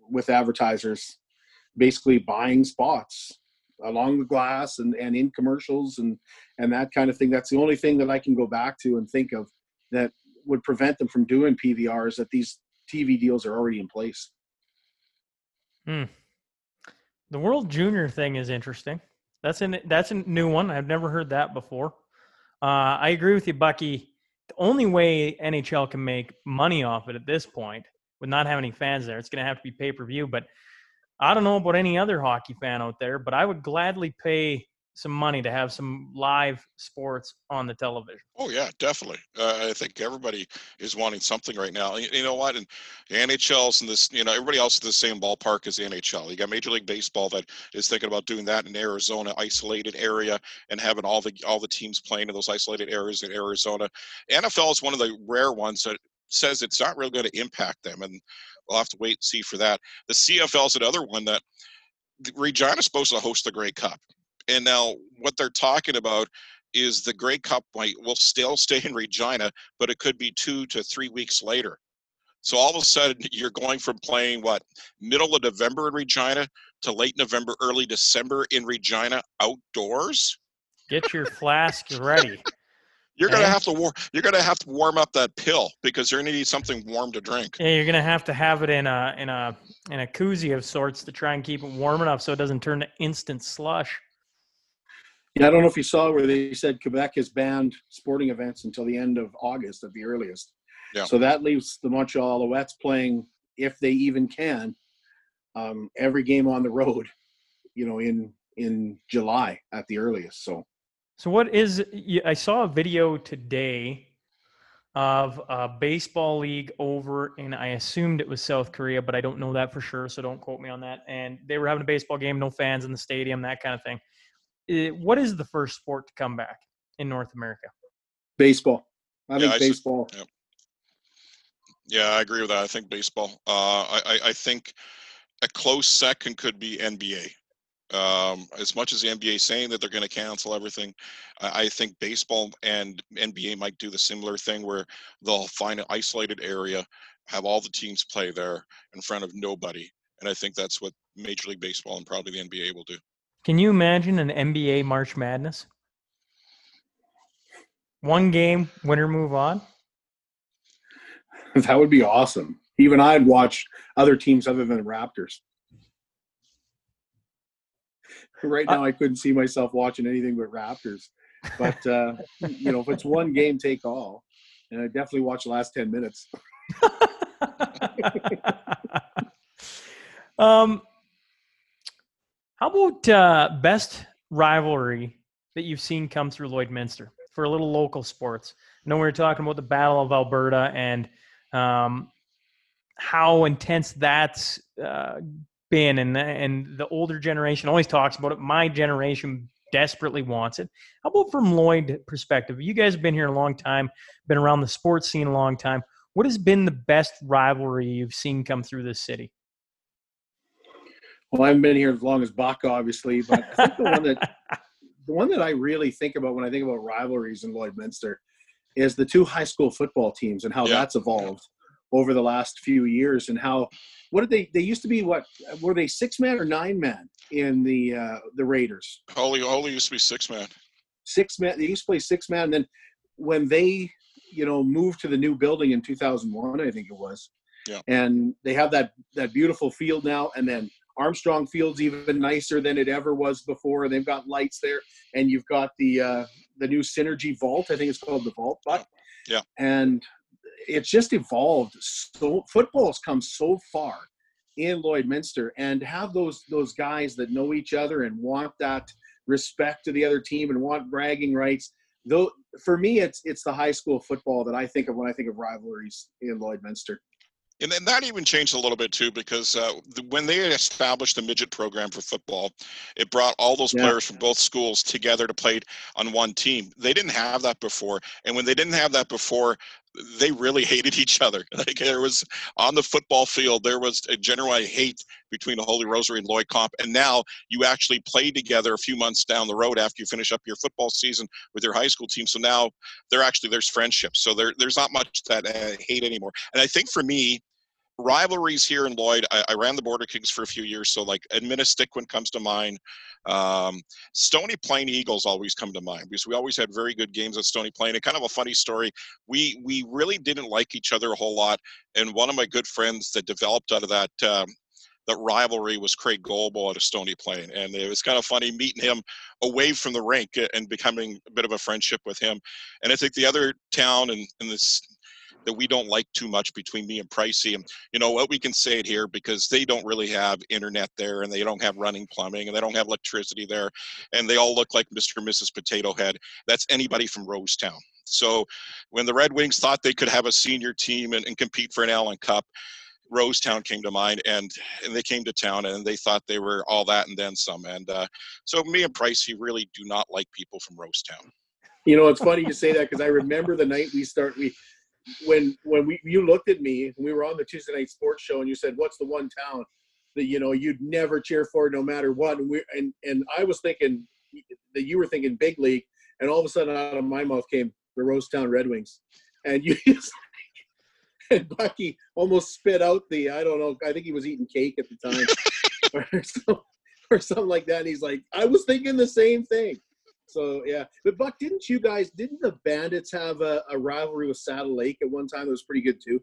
with advertisers basically buying spots along the glass and, and in commercials and and that kind of thing. That's the only thing that I can go back to and think of that would prevent them from doing PVRs. That these TV deals are already in place. Hmm. The World Junior thing is interesting. That's an that's a new one. I've never heard that before. Uh, I agree with you, Bucky. The only way NHL can make money off it at this point, with not having any fans there, it's going to have to be pay per view. But I don't know about any other hockey fan out there, but I would gladly pay some money to have some live sports on the television. Oh yeah, definitely. Uh, I think everybody is wanting something right now. You, you know what? And the NHL's in this. You know, everybody else is the same ballpark as the NHL. You got Major League Baseball that is thinking about doing that in Arizona, isolated area, and having all the all the teams playing in those isolated areas in Arizona. NFL is one of the rare ones that says it's not really going to impact them, and we'll have to wait and see for that. The CFL is another one that Regina's supposed to host the Grey Cup. And now what they're talking about is the Grey Cup might will still stay in Regina, but it could be two to three weeks later. So all of a sudden, you're going from playing what middle of November in Regina to late November, early December in Regina outdoors. Get your flask ready. You're gonna eh? have to war- You're gonna have to warm up that pill because you're gonna need something warm to drink. Yeah, you're gonna have to have it in a in a in a koozie of sorts to try and keep it warm enough so it doesn't turn to instant slush. Yeah, I don't know if you saw where they said Quebec has banned sporting events until the end of August at the earliest. Yeah. So that leaves the Montreal Alouettes playing, if they even can, um, every game on the road, you know, in in July at the earliest. So, So what is? I saw a video today of a baseball league over in I assumed it was South Korea, but I don't know that for sure, so don't quote me on that. And they were having a baseball game, no fans in the stadium, that kind of thing. Eh, what is the first sport to come back in North America? baseball. I Yeah, think I s- baseball. Yeah, I agree with that. I think baseball. Uh, I, I I think a close second could be NBA. Um, as much as the NBA is saying that they're going to cancel everything, I, I think baseball and NBA might do the similar thing where they'll find an isolated area, have all the teams play there in front of nobody, and I think that's what Major League Baseball and probably the NBA will do. Can you imagine an NBA March Madness? One game, winner move on. That would be awesome. Even I'd watch other teams other than the Raptors. Right now, I couldn't see myself watching anything but Raptors. But uh, you know, if it's one game take all, and I definitely watch the last ten minutes. um, how about uh, best rivalry that you've seen come through Lloydminster for a little local sports? I know we were talking about the Battle of Alberta and um, how intense that's uh, been, and and the older generation always talks about it. My generation desperately wants it. How about from Lloyd perspective? You guys have been here a long time, been around the sports scene a long time. What has been the best rivalry you've seen come through this city? Well, I haven't been here as long as Buck, obviously, but I think the one that the one that I really think about when I think about rivalries in Lloydminster is the two high school football teams and how Yeah. that's evolved over the last few years and how what did they they used to be what were they six man or nine man in the uh, the Raiders Holy, Holy used to be six man. six man they used to play six man and then when they you know moved to the new building in 2001 I think it was Yeah. and they have that that beautiful field now and then Armstrong Field's even nicer than it ever was before. They've got lights there, and you've got the uh, the new Synergy Vault. I think it's called the Vault, but Yeah. and it's just evolved. So football's come so far in Lloydminster, and have those those guys that know each other and want that respect to the other team and want bragging rights. Though for me, it's it's the high school football that I think of when I think of rivalries in Lloydminster. And then that even changed a little bit too, because uh, the, when they established the midget program for football, it brought all those Yeah. players from both schools together to play on one team. They didn't have that before, and when they didn't have that before, they really hated each other. Like there was on the football field, there was a general hate between the Holy Rosary and Lloyd Comp, and now you actually play together a few months down the road after you finish up your football season with your high school team. So now there actually there's friendship. So there there's not much that uh, hate anymore. And I think for me, rivalries here in Lloyd, I, I, ran the Border Kings for a few years, so like Administiquin comes to mind. Um, Stony Plain Eagles always come to mind because we always had very good games at Stony Plain. And kind of a funny story, we we really didn't like each other a whole lot, and one of my good friends that developed out of that. Um, that rivalry was Craig Golbo out of Stony Plain, and it was kind of funny meeting him away from the rink and becoming a bit of a friendship with him. And I think the other town in, in this that we don't like too much between me and Pricey. And you know what we can say it here because they don't really have internet there and they don't have running plumbing and they don't have electricity there. And they all look like Mr. and Mrs. Potato Head. That's anybody from Rosetown. So when the Red Wings thought they could have a senior team and, and compete for an Allen Cup, Rosetown came to mind, and and they came to town, and they thought they were all that and then some. And uh, so me and Pricey really do not like people from Rosetown. You know, it's funny you say that because I remember the night we start we when when we you looked at me we were on the Tuesday night sports show and you said what's the one town that you know you'd never cheer for no matter what? And we and and I was thinking that you were thinking big league and all of a sudden out of my mouth came the Rosetown Red Wings. And you just, and Bucky almost spit out the I don't know I think he was eating cake at the time or, some, or something like that. And he's like I was thinking the same thing so yeah, but Buck, didn't you guys? Didn't the Bandits have a, a rivalry with Saddle Lake at one time? That was pretty good too.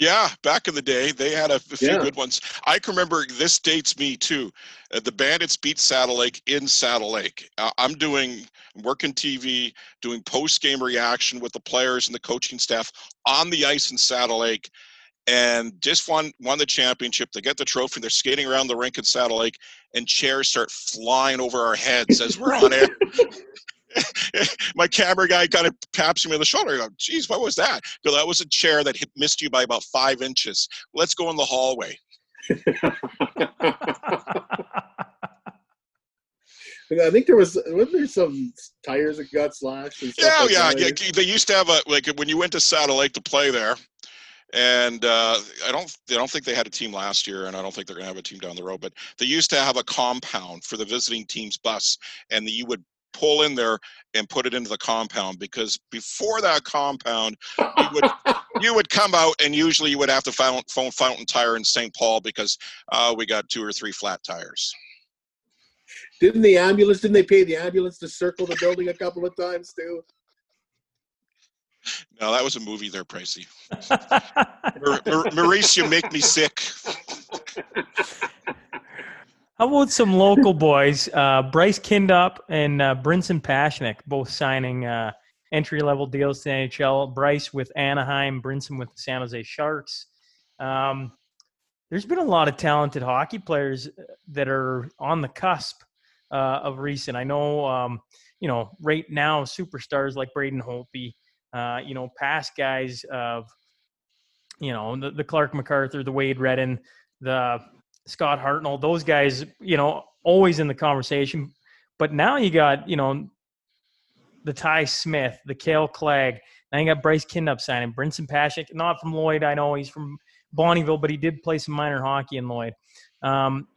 Yeah, back in the day, they had a, a few yeah. good ones. I can remember this dates me too. Uh, the Bandits beat Saddle Lake in Saddle Lake. Uh, I'm doing working TV, doing post game reaction with the players and the coaching staff on the ice in Saddle Lake, and just won won the championship. They get the trophy. They're skating around the rink in Saddle Lake, and chairs start flying over our heads as we're on air. my camera guy kind of taps me on the shoulder. I go, geez, what was that? Go, that was a chair that hit, missed you by about five inches. Let's go in the hallway. I think there was wasn't there some tires that got slashed. And yeah, like yeah, yeah. They used to have a like when you went to Saddle Lake to play there, and uh, I don't I don't think they had a team last year, and I don't think they're going to have a team down the road. But they used to have a compound for the visiting team's bus, and you would pull in there and put it into the compound because before that compound you would you would come out and usually you would have to phone, phone fountain tire in st paul because uh, we got two or three flat tires didn't the ambulance didn't they pay the ambulance to circle the building a couple of times too no that was a movie there pricey maurice you make me sick How about some local boys? Uh, Bryce Kindopp and uh, Brinson Pasichnuk both signing uh, entry level deals to the NHL. Bryce with Anaheim, Brinson with the San Jose Sharks. Um, there's been a lot of talented hockey players uh, that are on the cusp uh, of recent. I know, um, you know, right now superstars like Braden Holtby, uh, you know, past guys of, you know, the, the Clarke MacArthur, the Wade Redden, the Scott Hartnell, those guys, you know, always in the conversation. But now you got, you know, the Ty Smith, the Kale Clague. Now you got Bryce Kindopp signing, Brinson Pashik, not from Lloyd. I know he's from Bonnyville, but he did play some minor hockey in Lloyd. Um,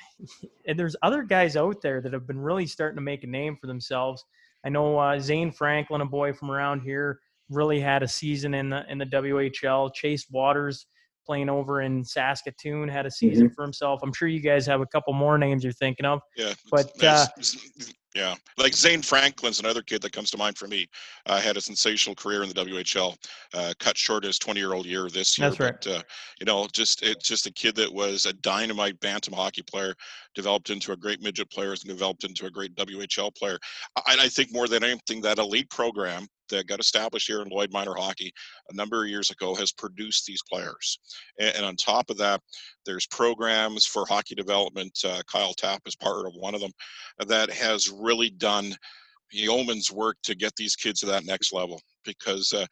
and there's other guys out there that have been really starting to make a name for themselves. I know uh, Zane Franklin, a boy from around here, really had a season in the in the WHL. Chase Wouters playing over in Saskatoon, had a season mm-hmm. for himself. I'm sure you guys have a couple more names you're thinking of. Yeah, but uh, yeah, like Zane Franklin's another kid that comes to mind for me. Uh, had a sensational career in the WHL. Uh, cut short his 20 year old year this year. That's right. But, uh, you know, just it's just a kid that was a dynamite bantam hockey player, developed into a great midget player, and developed into a great WHL player. And I think more than anything, that elite program that got established here in Lloyd Minor Hockey a number of years ago has produced these players. And, and on top of that, there's programs for hockey development. Uh, Kyle Tapp is part of one of them that has really done yeoman's work to get these kids to that next level because. Uh,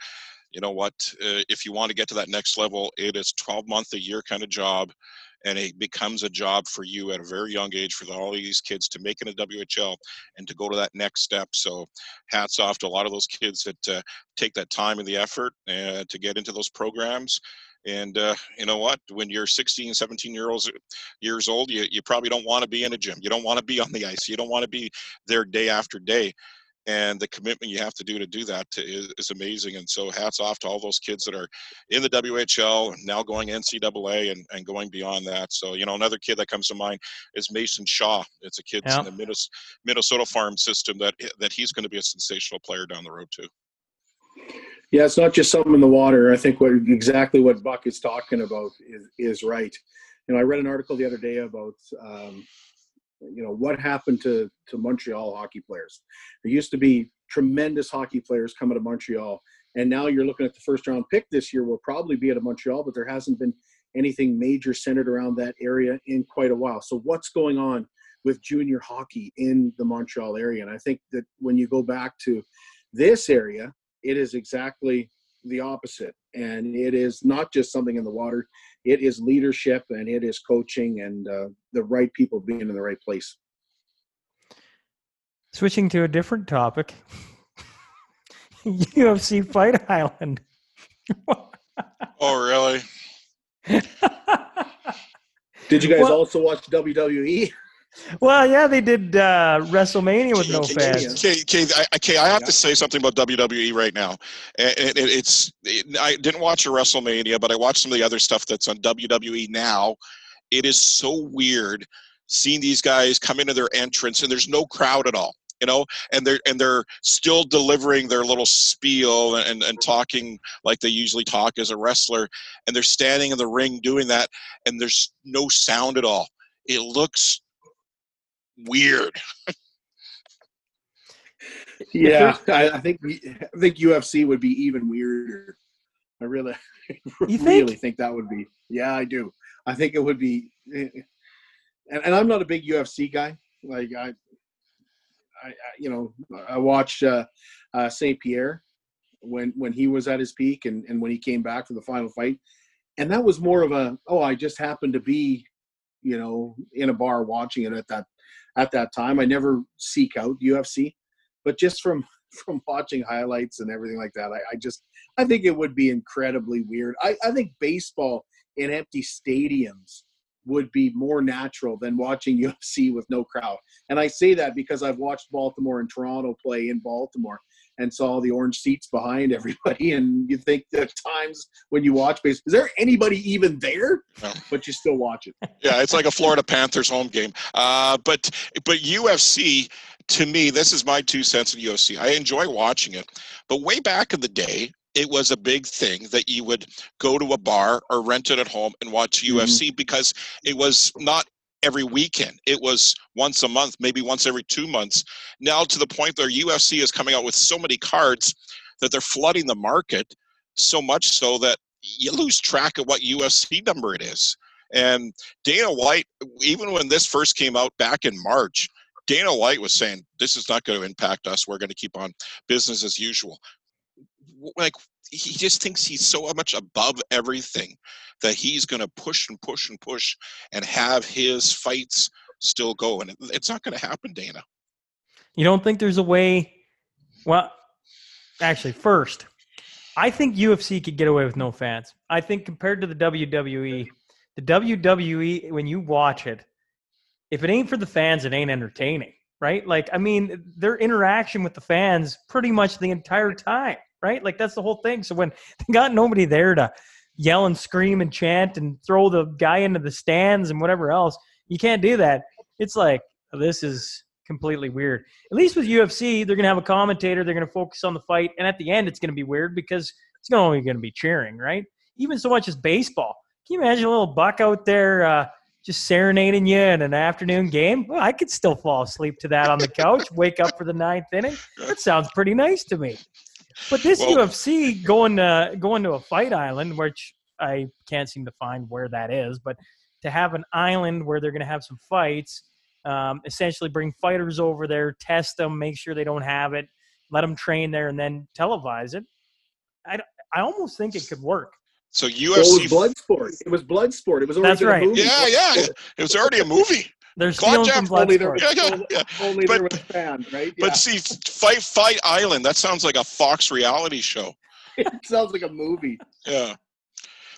you know what? Uh, if you want to get to that next level, it is 12 month a year kind of job and it becomes a job for you at a very young age for all these kids to make it a WHL and to go to that next step. So, hats off to a lot of those kids that uh, take that time and the effort uh, to get into those programs. And uh, you know what? When you're 16, 17 years old, years old, you, you probably don't want to be in a gym. You don't want to be on the ice. You don't want to be there day after day. And the commitment you have to do to do that to, is, is amazing. And so hats off to all those kids that are in the WHL now going NCAA and, and going beyond that. So you know another kid that comes to mind is Mason Shaw. It's a kid Yeah. in the Minnesota farm system that that he's going to be a sensational player down the road too. Yeah, it's not just something in the water. I think what exactly what Buck is talking about is is right. You know, I read an article the other day about um, you know what happened to to Montreal hockey players. There used to be tremendous hockey players coming to Montreal, and now you're looking at the first round pick this year will probably be at a Montreal, but there hasn't been anything major centered around that area in quite a while. So what's going on with junior hockey in the Montreal area? And I think that when you go back to this area, it is exactly the opposite and it is not just something in the water it is leadership and it is coaching and uh, the right people being in the right place Switching to a different topic. UFC Fight Island. Oh really? did you guys Well- also watch wwe well, yeah, they did uh, WrestleMania with no fans. Okay, I, have to say something about WWE right now. It, it, it's it, I didn't watch a WrestleMania, but I watched some of the other stuff that's on WWE now. It is so weird seeing these guys come into their entrance and there's no crowd at all. You know, and they're and they're still delivering their little spiel and, and talking like they usually talk as a wrestler, and they're standing in the ring doing that, and there's no sound at all. It looks weird. yeah. I, I think i think ufc would be even weirder. I really You really think? think that would be yeah i do. I think it would be and, and i'm not a big ufc guy. Like i I, I you know, I watched uh, uh, Saint Pierre when when he was at his peak and, and when he came back for the final fight, and that was more of a oh I just happened to be, you know, in a bar watching it at that at that time. I never seek out UFC, but just from from watching highlights and everything like that, I, I just I think it would be incredibly weird. I, I think baseball in empty stadiums would be more natural than watching UFC with no crowd. And I say that because I've watched Baltimore and Toronto play in Baltimore and saw the orange seats behind everybody. And you think that times when you watch baseball, is there anybody even there? No. But you still watch it. yeah, it's like a Florida Panthers home game. Uh, but but UFC to me, this is my two cents in UFC. I enjoy watching it, but way back in the day, it was a big thing that you would go to a bar or rent it at home and watch. UFC because it was not every weekend. It was once a month, maybe once every two months. Now to the point where UFC is coming out with so many cards that they're flooding the market so much so that you lose track of what UFC number it is. And Dana White, even when this first came out back in March, Dana White was saying, This is not going to impact us. We're going to keep on business as usual. Like, he just thinks he's so much above everything that he's going to push and push and push and have his fights still go. And it's not going to happen, Dana. You don't think there's a way? Well, actually, first, I think UFC could get away with no fans. I think compared to the WWE, the WWE, when you watch it, if it ain't for the fans, it ain't entertaining, right? Like, I mean, their interaction with the fans pretty much the entire time, right? Like, that's the whole thing. So when they got nobody there to yell and scream and chant and throw the guy into the stands and whatever else, you can't do that. It's like, this is completely weird. At least with UFC, they're to have a commentator. They're to focus on the fight, and at the end, it's to be weird because it's only to be cheering, right? Even so much as baseball. Can you imagine a little buck out there uh, just serenading you in an afternoon game? Well, I could still fall asleep to that on the couch, wake up for the ninth inning. That sounds pretty nice to me. But this Well- UFC going to going to a fight island, which I can't seem to find where that is, but to have an island where they're going to have some fights um, essentially bring fighters over there, test them, make sure they don't have it, let them train there, and then televise it. I, I almost think it could work. So Well, it was UFC. blood sport. It was blood sport. It was That's right. a movie. yeah, yeah. It was already a movie. They're Claude stealing from Only there, Bloodsport. Yeah, yeah, yeah. only But- there was fan, right? But see, Fight Fight Island, that sounds like a Fox reality show. it sounds like a movie. Yeah.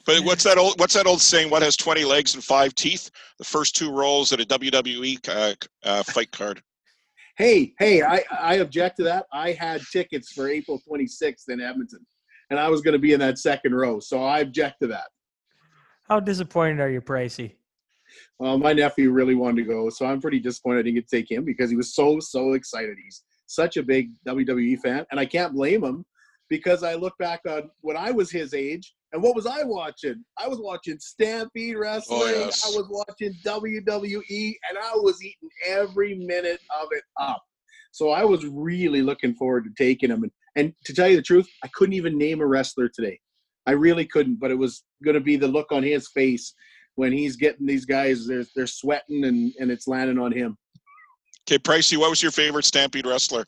But what's that old what's that old saying? What has twenty legs and five teeth? The first two rolls at a WWE uh, uh, fight card. Hey, hey, I, I object to that. I had tickets for April 26th in Edmonton, and I was going to be in that second row, so I object to that. How disappointed are you, Pricey? Well, my nephew really wanted to go, so I'm pretty disappointed I didn't get to take him because he was so so excited. He's such a big WWE fan, and I can't blame him because I look back on when I was his age, and what was I watching? I was watching Stampede Wrestling. Oh, yes. I was watching WWE, and I was eating every minute of it up. So I was really looking forward to taking him. And, and to tell you the truth, I couldn't even name a wrestler today. I really couldn't, but it was going to be the look on his face when he's getting these guys, they're, they're sweating and, and it's landing on him. Okay, Pricey, what was your favorite Stampede wrestler?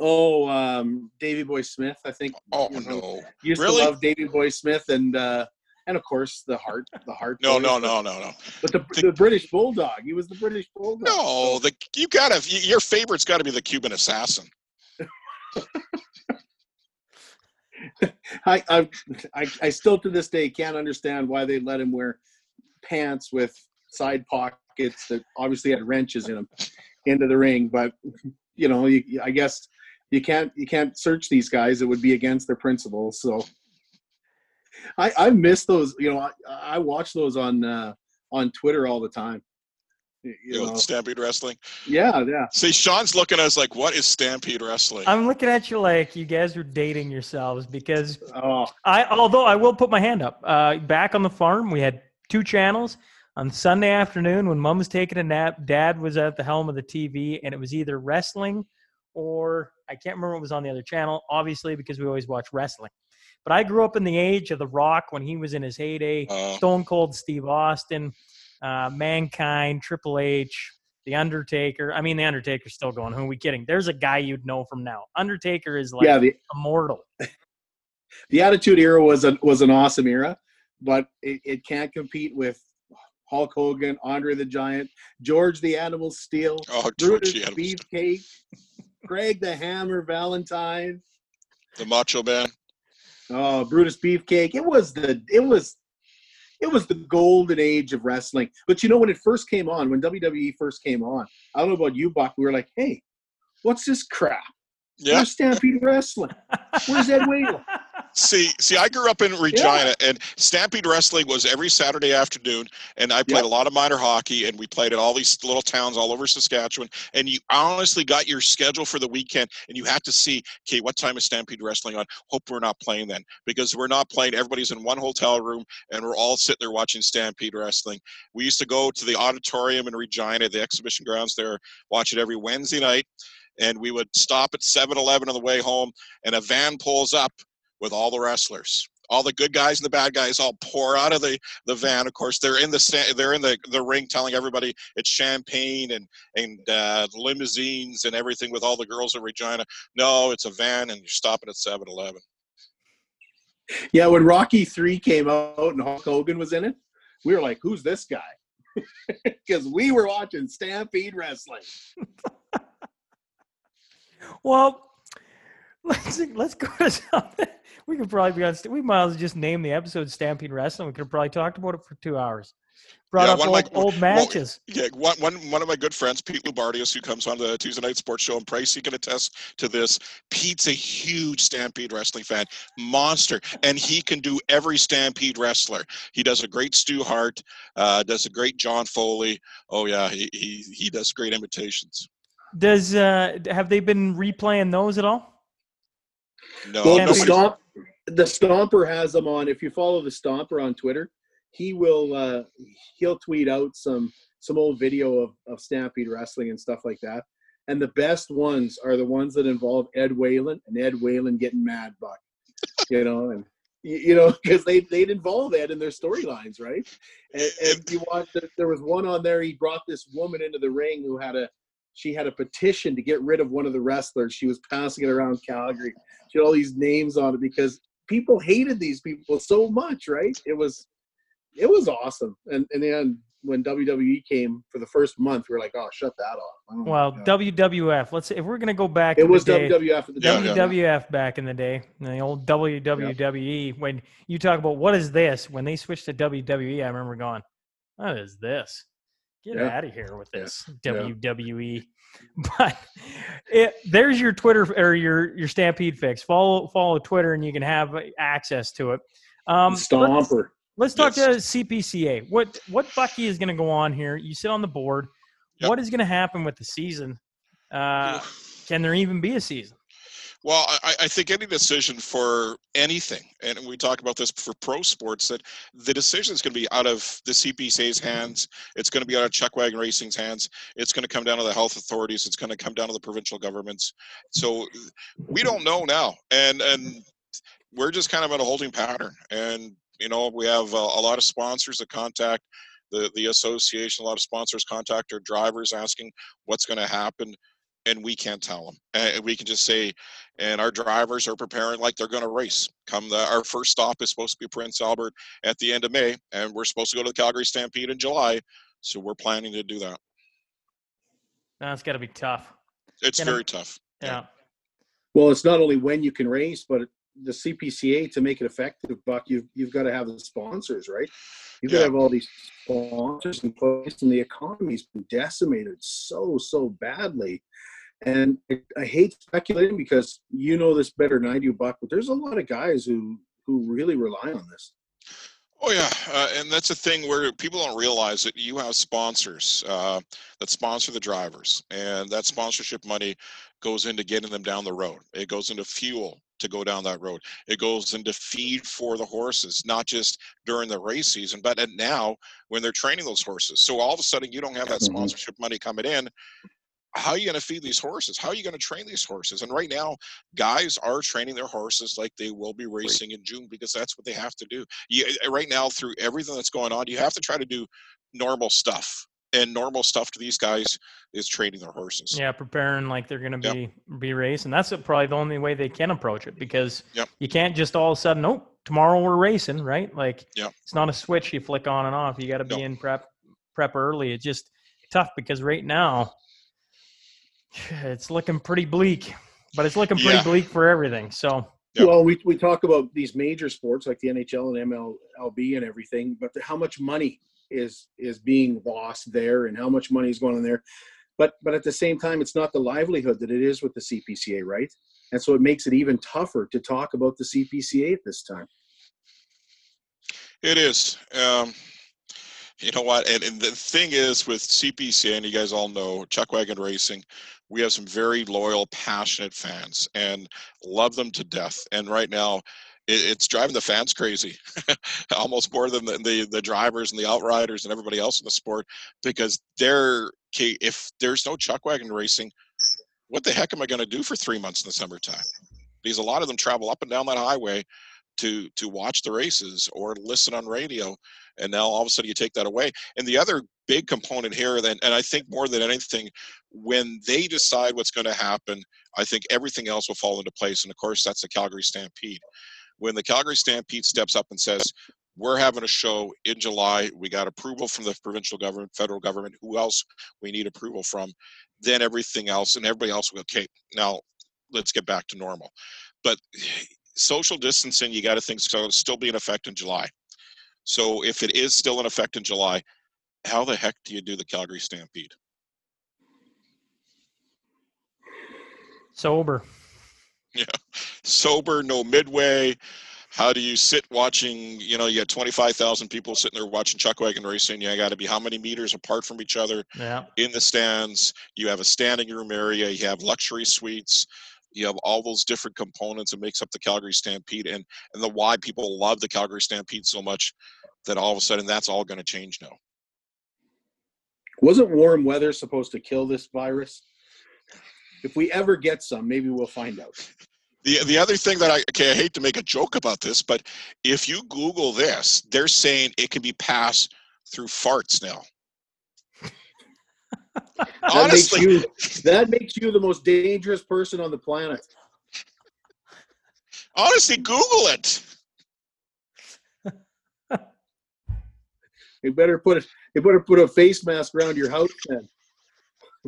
Oh, um, Davy Boy Smith, I think. Oh you know, no, Used Really? to love Davy Boy Smith and uh, and of course the heart, the heart. no, no, no, no, no. But the, the British Bulldog, he was the British Bulldog. No, the you gotta your favorite's got to be the Cuban Assassin. I, I, I, still to this day can't understand why they let him wear pants with side pockets that obviously had wrenches in them into the ring. But you know, you, I guess you can't you can't search these guys. It would be against their principles. So I I miss those. You know, I, I watch those on uh, on Twitter all the time. You You know, know, Stampede Wrestling. yeah, yeah. See, Sean's looking at us like, "What is Stampede Wrestling?" I'm looking at you like you guys are dating yourselves because Oh, I, although I will put my hand up. Uh, back on the farm, we had two channels. On Sunday afternoon, when Mom was taking a nap, Dad was at the helm of the TV, and it was either wrestling or I can't remember what was on the other channel. Obviously, because we always watch wrestling. But I grew up in the age of The Rock when he was in his heyday. Uh, Stone Cold Steve Austin, uh, Mankind, Triple H, The Undertaker. I mean, The Undertaker's still going. Who are we kidding? There's a guy you'd know from now. Undertaker is like yeah. The immortal. the Attitude Era was an was an awesome era, but it, it can't compete with Hulk Hogan, Andre the Giant, George the Animal Steele, oh, Brutus George Adams, Beefcake, Greg the Hammer Valentine, the Macho Man. oh Brutus Beefcake. It was the it was it was the golden age of wrestling. But you know when it first came on, when WWE first came on, I don't know about you, Buck. We were like, hey, what's this crap? Yeah. Where's Stampede Wrestling? Where's Ed Whalen? See, see, I grew up in Regina, and Stampede Wrestling was every Saturday afternoon, and I played Yep. a lot of minor hockey, and we played at all these little towns all over Saskatchewan. And you honestly got your schedule for the weekend, and you had to see, okay, what time is Stampede Wrestling on? Hope we're not playing then, because we're not playing. Everybody's in one hotel room, and we're all sitting there watching Stampede Wrestling. We used to go to the auditorium in Regina, the exhibition grounds there, watch it every Wednesday night, and we would stop at 7-Eleven on the way home, and a van pulls up with all the wrestlers. All the good guys and the bad guys all pour out of the, the van. Of course, they're in the they're in the, the ring telling everybody it's champagne and and uh, limousines and everything with all the girls in Regina. No, it's a van, and you're stopping at 7-Eleven. Yeah, when Rocky Three came out and Hulk Hogan was in it, we were like, "Who's this guy?" Because we were watching Stampede Wrestling. Well, let's let's go to something. We could probably be on. We might as well just name the episode "Stampede Wrestling." We could have probably talked about it for two hours. Brought Yeah, up old, my- old matches. Yeah, one, one, one of my good friends, Pete Lubardius, who comes on the Tuesday Night Sports Show, and Price, he can attest to this. Pete's a huge Stampede Wrestling fan, monster, and he can do every Stampede wrestler. He does a great Stu Hart, uh, does a great John Foley. Oh yeah, he he, he does great imitations. Does uh have they been replaying those at all? No, well, the stomp, the Stomper has them on. If you follow the Stomper on Twitter, he will uh, he'll tweet out some some old video of, of Stampede Wrestling and stuff like that. And the best ones are the ones that involve Ed Whalen and Ed Whalen getting mad, Buck. You know, and you, know because they they'd involve Ed in their storylines, right? And, and you watch there was one on there. He brought this woman into the ring who had a she had a petition to get rid of one of the wrestlers. She was passing it around Calgary. She had all these names on it because people hated these people so much, right? It was it was awesome. And and then when WWE came for the first month, we were like, oh, shut that off. Oh I Well, know. WWF. Let's if we're gonna go back. it was the day, WWF at the Yeah, time. yeah. WWF back in the day, and the old WWE. When you talk about what is this, when they switched to WWE, I remember going, "What is this? Get Yeah. out of here with this Yeah. WWE." But it, there's your Twitter or your your Stampede fix. Follow follow Twitter, and you can have access to it. Um, let's, Stomper. let's talk Yes. to CPCA. What what Bucky is going to go on here? You sit on the board. Yep. What is going to happen with the season? Uh, can there even be a season? Well, I, I think any decision for anything, and we talk about this for pro sports, that the decision is going to be out of the CPCA's hands. It's going to be out of Chuck Wagon Racing's hands. It's going to come down to the health authorities. It's going to come down to the provincial governments. So we don't know now, and and we're just kind of in a holding pattern. And you know, we have a, a lot of sponsors that contact the the association. A lot of sponsors contact our drivers asking what's going to happen and we can't tell them. And we can just say, and our drivers are preparing like they're going to race. Come the, our first stop is supposed to be Prince Albert at the end of May, and we're supposed to go to the Calgary Stampede in July. So we're planning to do that. That's got to be tough. It's Can I- very tough. Yeah. Well, it's not only when you can race, but the CPCA to make it effective, Buck, you've you've got to have the sponsors, right? You've got to have all these sponsors in place, and the economy's been decimated so so badly. And I, hate speculating because you know this better than I do, Buck. But there's a lot of guys who who really rely on this. Oh yeah, uh, and that's a thing where people don't realize that you have sponsors uh, that sponsor the drivers, and that sponsorship money goes into getting them down the road. It goes into fuel to go down that road. It goes into feed for the horses, not just during the race season, but at now when they're training those horses. So all of a sudden, you don't have that Mhm. sponsorship money coming in. How are you going to feed these horses? How are you going to train these horses? And right now, guys are training their horses like they will be racing in June because that's what they have to do. You, eh, right now, through everything that's going on, you have to try to do normal stuff. And normal stuff to these guys is training their horses. Yeah, preparing like they're going to Yep. be be racing. That's probably the only way they can approach it because Yep. you can't just all of a sudden, nope, tomorrow we're racing, right? Like Yep. it's not a switch you flick on and off. You got to be in prep prep early. It's just tough because right now it's looking pretty bleak, but it's looking pretty Yeah. bleak for everything. So Yep. Well, we, we talk about these major sports like the NHL and MLB and everything, but how much money is is being lost there, and how much money is going on there. But but at the same time, it's not the livelihood that it is with the CPCA, right? And so it makes it even tougher to talk about the CPCA at this time. It is. Um, you know what? And, and the thing is with CPC, and you guys all know Chuck Wagon Racing, we have some very loyal, passionate fans and love them to death. And right now, it, it's driving the fans crazy, almost more than the, the the drivers and the outriders and everybody else in the sport, because they're. If there's no Chuck Wagon Racing, what the heck am I going to do for three months in the summertime? Because a lot of them travel up and down that highway to to watch the races or listen on radio and now all of a sudden you take that away. And the other big component here then and i think more than anything when they decide what's going to happen i think everything else will fall into place. And of course that's the calgary stampede. When the calgary stampede steps up and says we're having a show in july. We got approval from the provincial government federal government. Who else we need approval from? Then everything else and everybody else will okay now let's get back to normal. But social distancing you got to think so still be in effect in july so if it is still in effect in july how the heck do you do the calgary stampede sober. Yeah. Sober no midway how do you sit watching you know you got 25000 people sitting there watching chuck wagon racing you got to be how many meters apart from each other Yeah. in the stands you have a standing room area you have luxury suites you have all those different components that makes up the calgary stampede and and the why people love the calgary stampede so much that all of a sudden that's all going to change now Wasn't warm weather supposed to kill this virus? If we ever get some, maybe we'll find out. The the other thing that I okay, I hate to make a joke about this, but if you Google this, they're saying it can be passed through farts now. That Honestly, makes you that makes you the most dangerous person on the planet. honestly, Google it. You better put it. You better put a face mask around your house then.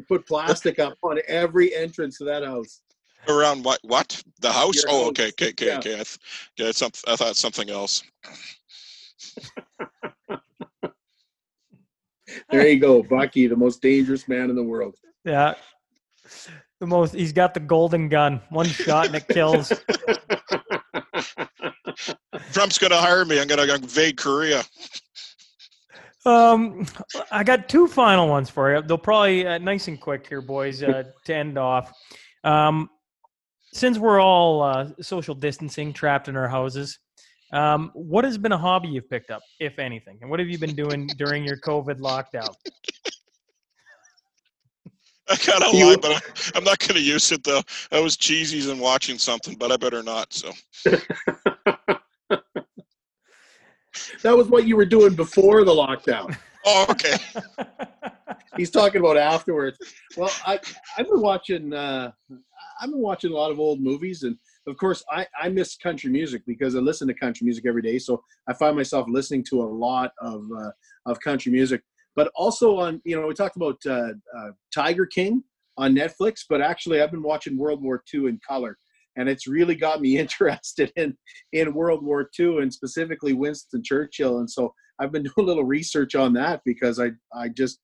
Put plastic up on every entrance to that house. Around what? What? The house? Your oh, house, okay, okay, okay, yeah. okay. I, th- okay some, I thought something else. There you go, Bucky, the most dangerous man in the world. Yeah. the most. He's got the golden gun. One shot and it kills. Trump's going to hire me. I'm going to invade Korea. Um, I got two final ones for you. They'll probably uh, nice and quick here, boys, uh, to end off. Um, since we're all uh, social distancing, trapped in our houses, um, what has been a hobby you've picked up, if anything, and what have you been doing during your COVID lockdown? I kind of lie, but I, I'm not going to use it though. I was cheesy and watching something, but I better not. So That was what you were doing before the lockdown. Oh, okay. He's talking about afterwards. Well, I I've been watching uh, I've been watching a lot of old movies, and of course I I miss country music because I listen to country music every day. So I find myself listening to a lot of uh, of country music, but also on you know we talked about uh, uh, Tiger King on Netflix, but actually I've been watching World War II in color and it's really got me interested in in World War II and specifically Winston Churchill. And so I've been doing a little research on that because I I just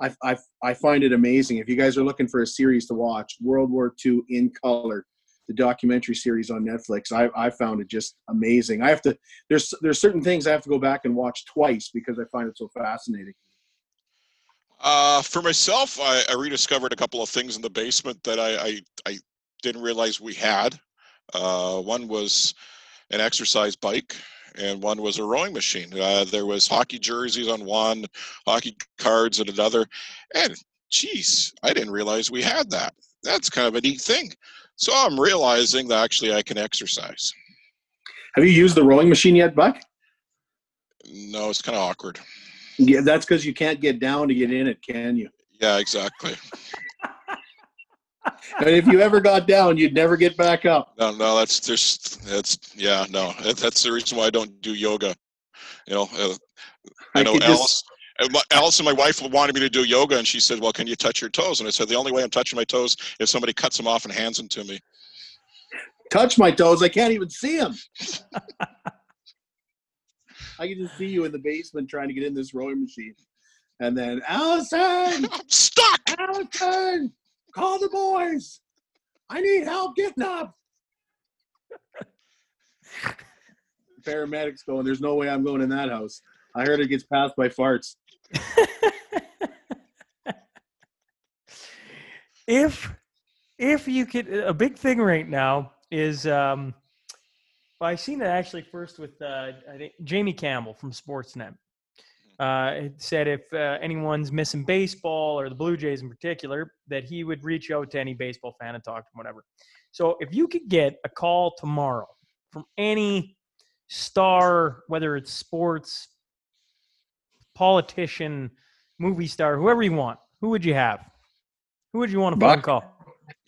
I I, I find it amazing. If you guys are looking for a series to watch, World War II in color, the documentary series on Netflix, I I found it just amazing. I have to there's there's certain things I have to go back and watch twice because I find it so fascinating. Uh, for myself, I, I rediscovered a couple of things in the basement that I, I, I didn't realize we had. Uh, one was an exercise bike, and one was a rowing machine. Uh, there was hockey jerseys on one, hockey cards on another, and geez, I didn't realize we had that. That's kind of a neat thing. So I'm realizing that actually I can exercise. Have you used the rowing machine yet, Buck? No, it's kind of awkward. Yeah, that's because you can't get down to get in it, can you? Yeah, exactly. And if you ever got down, you'd never get back up. No, no, that's just that's yeah, no, that's the reason why I don't do yoga. You know, uh, I, I know Alice. Just... Alice and my wife wanted me to do yoga, and she said, "Well, can you touch your toes?" And I said, "The only way I'm touching my toes is somebody cuts them off and hands them to me." Touch my toes? I can't even see them. I can just see you in the basement trying to get in this rowing machine, and then Allison, I'm stuck. Allison, Call the boys. I need help getting up. Paramedics going, there's no way I'm going in that house. I heard it gets passed by farts. if if you could a big thing right now is um well, I seen it actually first with uh, I think Jamie Campbell from Sportsnet uh, said if uh, anyone's missing baseball or the Blue Jays in particular, that he would reach out to any baseball fan and talk to them, whatever. So if you could get a call tomorrow from any star, whether it's sports, politician, movie star, whoever you want, who would you have? Who would you want to phone call?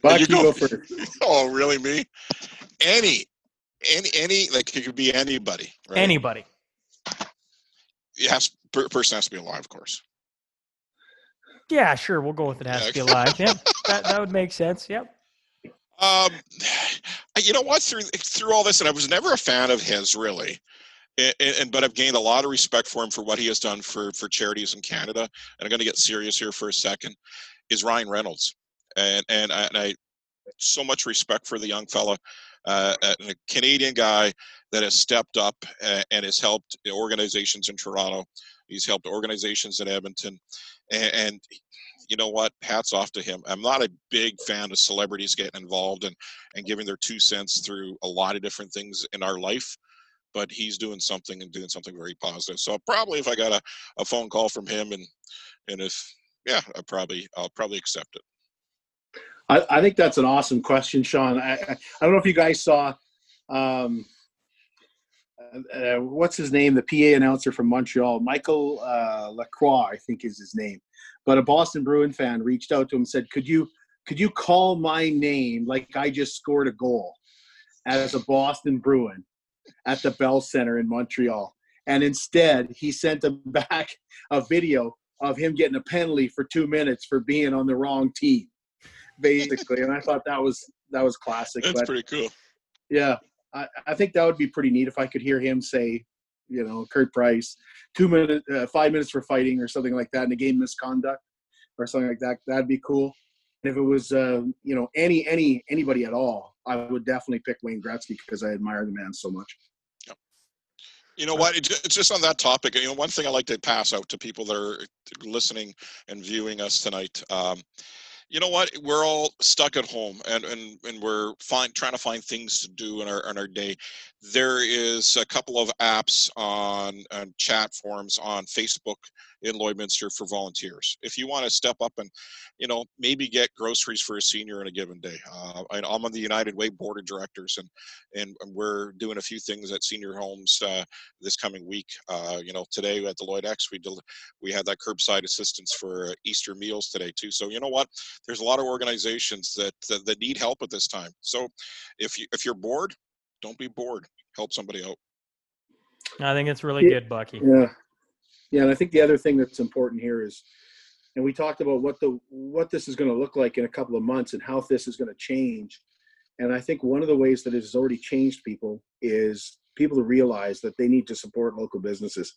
Buck, you go, go first. Oh, really? Me? Any, any, any? Like it could be anybody. Right? Anybody. Yes, person has to be alive, of course. Yeah, sure. We'll go with it has to be alive. Yep, that that would make sense. Yep. Um, you know what? Through through all this, and I was never a fan of his really, and, and, but I've gained a lot of respect for him for what he has done for for charities in Canada. And I'm going to get serious here for a second. Is Ryan Reynolds, and and I, and I so much respect for the young fella, uh, a Canadian guy that has stepped up and has helped organizations in Toronto. He's helped organizations in Edmonton, and, and you know what? Hats off to him. I'm not a big fan of celebrities getting involved and, and giving their two cents through a lot of different things in our life, but he's doing something and doing something very positive. So probably if I got a, a phone call from him and and if yeah, I probably I'll probably accept it. I, I think that's an awesome question, Sean. I, I, don't know if you guys saw um, uh, what's his name? The PA announcer from Montreal, Michael uh, Lacroix, I think is his name. But a Boston Bruin fan reached out to him and said, "Could you could you call my name like I just scored a goal as a Boston Bruin at the Bell Center in Montreal?" And instead, he sent him back a video of him getting a penalty for two minutes for being on the wrong team, basically. and I thought that was that was classic. That's but, pretty cool. Yeah, I, I think that would be pretty neat if I could hear him say, you know, Kurt Price, two minutes, uh, five minutes for fighting or something like that in a game misconduct or something like that. That'd be cool. And if it was uh, you know any any anybody at all, I would definitely pick Wayne Gretzky because I admire the man so much. You know what? It's just on that topic. You know, one thing I like to pass out to people that are listening and viewing us tonight. Um, you know what? We're all stuck at home and and, and we're find, trying to find things to do in our in our day. There is a couple of apps on, on chat forums on facebook in lloydminster for volunteers if you want to step up and you know maybe get groceries for a senior in a given day uh, I, i'm on the united way board of directors and and we're doing a few things at senior homes uh, this coming week uh, you know today at the lloyd x we del- we had that curbside assistance for easter meals today too so you know what there's a lot of organizations that, that, that need help at this time. So if you if you're bored, don't be bored. Help somebody out. I think it's really good, Bucky. Yeah, yeah, and I think the other thing that's important here is, and we talked about what the what this is going to look like in a couple of months and how this is going to change. And I think one of the ways that it has already changed people is people to realize that they need to support local businesses.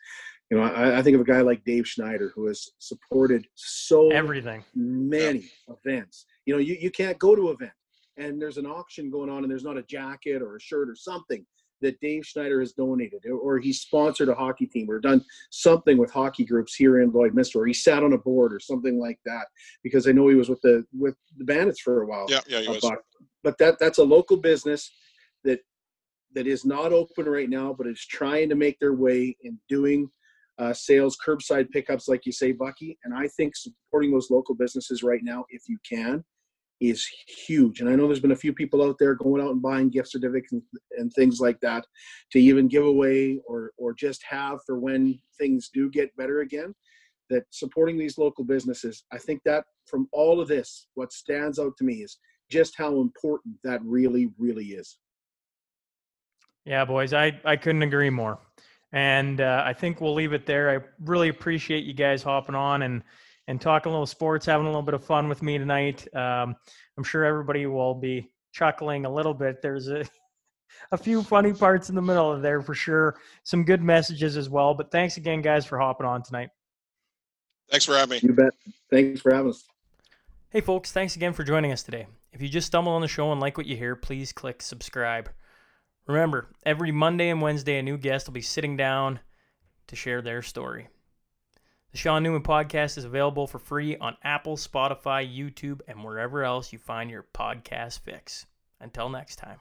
You know, I, I think of a guy like Dave Schneider who has supported so Everything. many events. You know, you, you can't go to an event and there's an auction going on and there's not a jacket or a shirt or something that Dave Schneider has donated or- he's sponsored a hockey team or done something with hockey groups here in Lloydminster or he sat on a board or something like that because I know he was with the with the Bandits for a while. Yeah, yeah, he was. But, but that that's a local business that that is not open right now, but is trying to make their way in doing uh, sales, curbside pickups, like you say, Bucky. And I think supporting those local businesses right now, if you can, is huge. And I know there's been a few people out there going out and buying gift certificates and, and things like that to even give away or or just have for when things do get better again. That supporting these local businesses, I think that from all of this, what stands out to me is just how important that really, really is. Yeah, boys, I, I couldn't agree more. And uh, I think we'll leave it there. I really appreciate you guys hopping on and, and talking a little sports, having a little bit of fun with me tonight. Um, I'm sure everybody will be chuckling a little bit. There's a, a few funny parts in the middle of there for sure. Some good messages as well. But thanks again, guys, for hopping on tonight. Thanks for having me. You bet. Thanks for having us. Hey, folks, thanks again for joining us today. If you just stumble on the show and like what you hear, please click subscribe. Remember, every Monday and Wednesday, a new guest will be sitting down to share their story. The Sean Newman podcast is available for free on Apple, Spotify, YouTube, and wherever else you find your podcast fix. Until next time.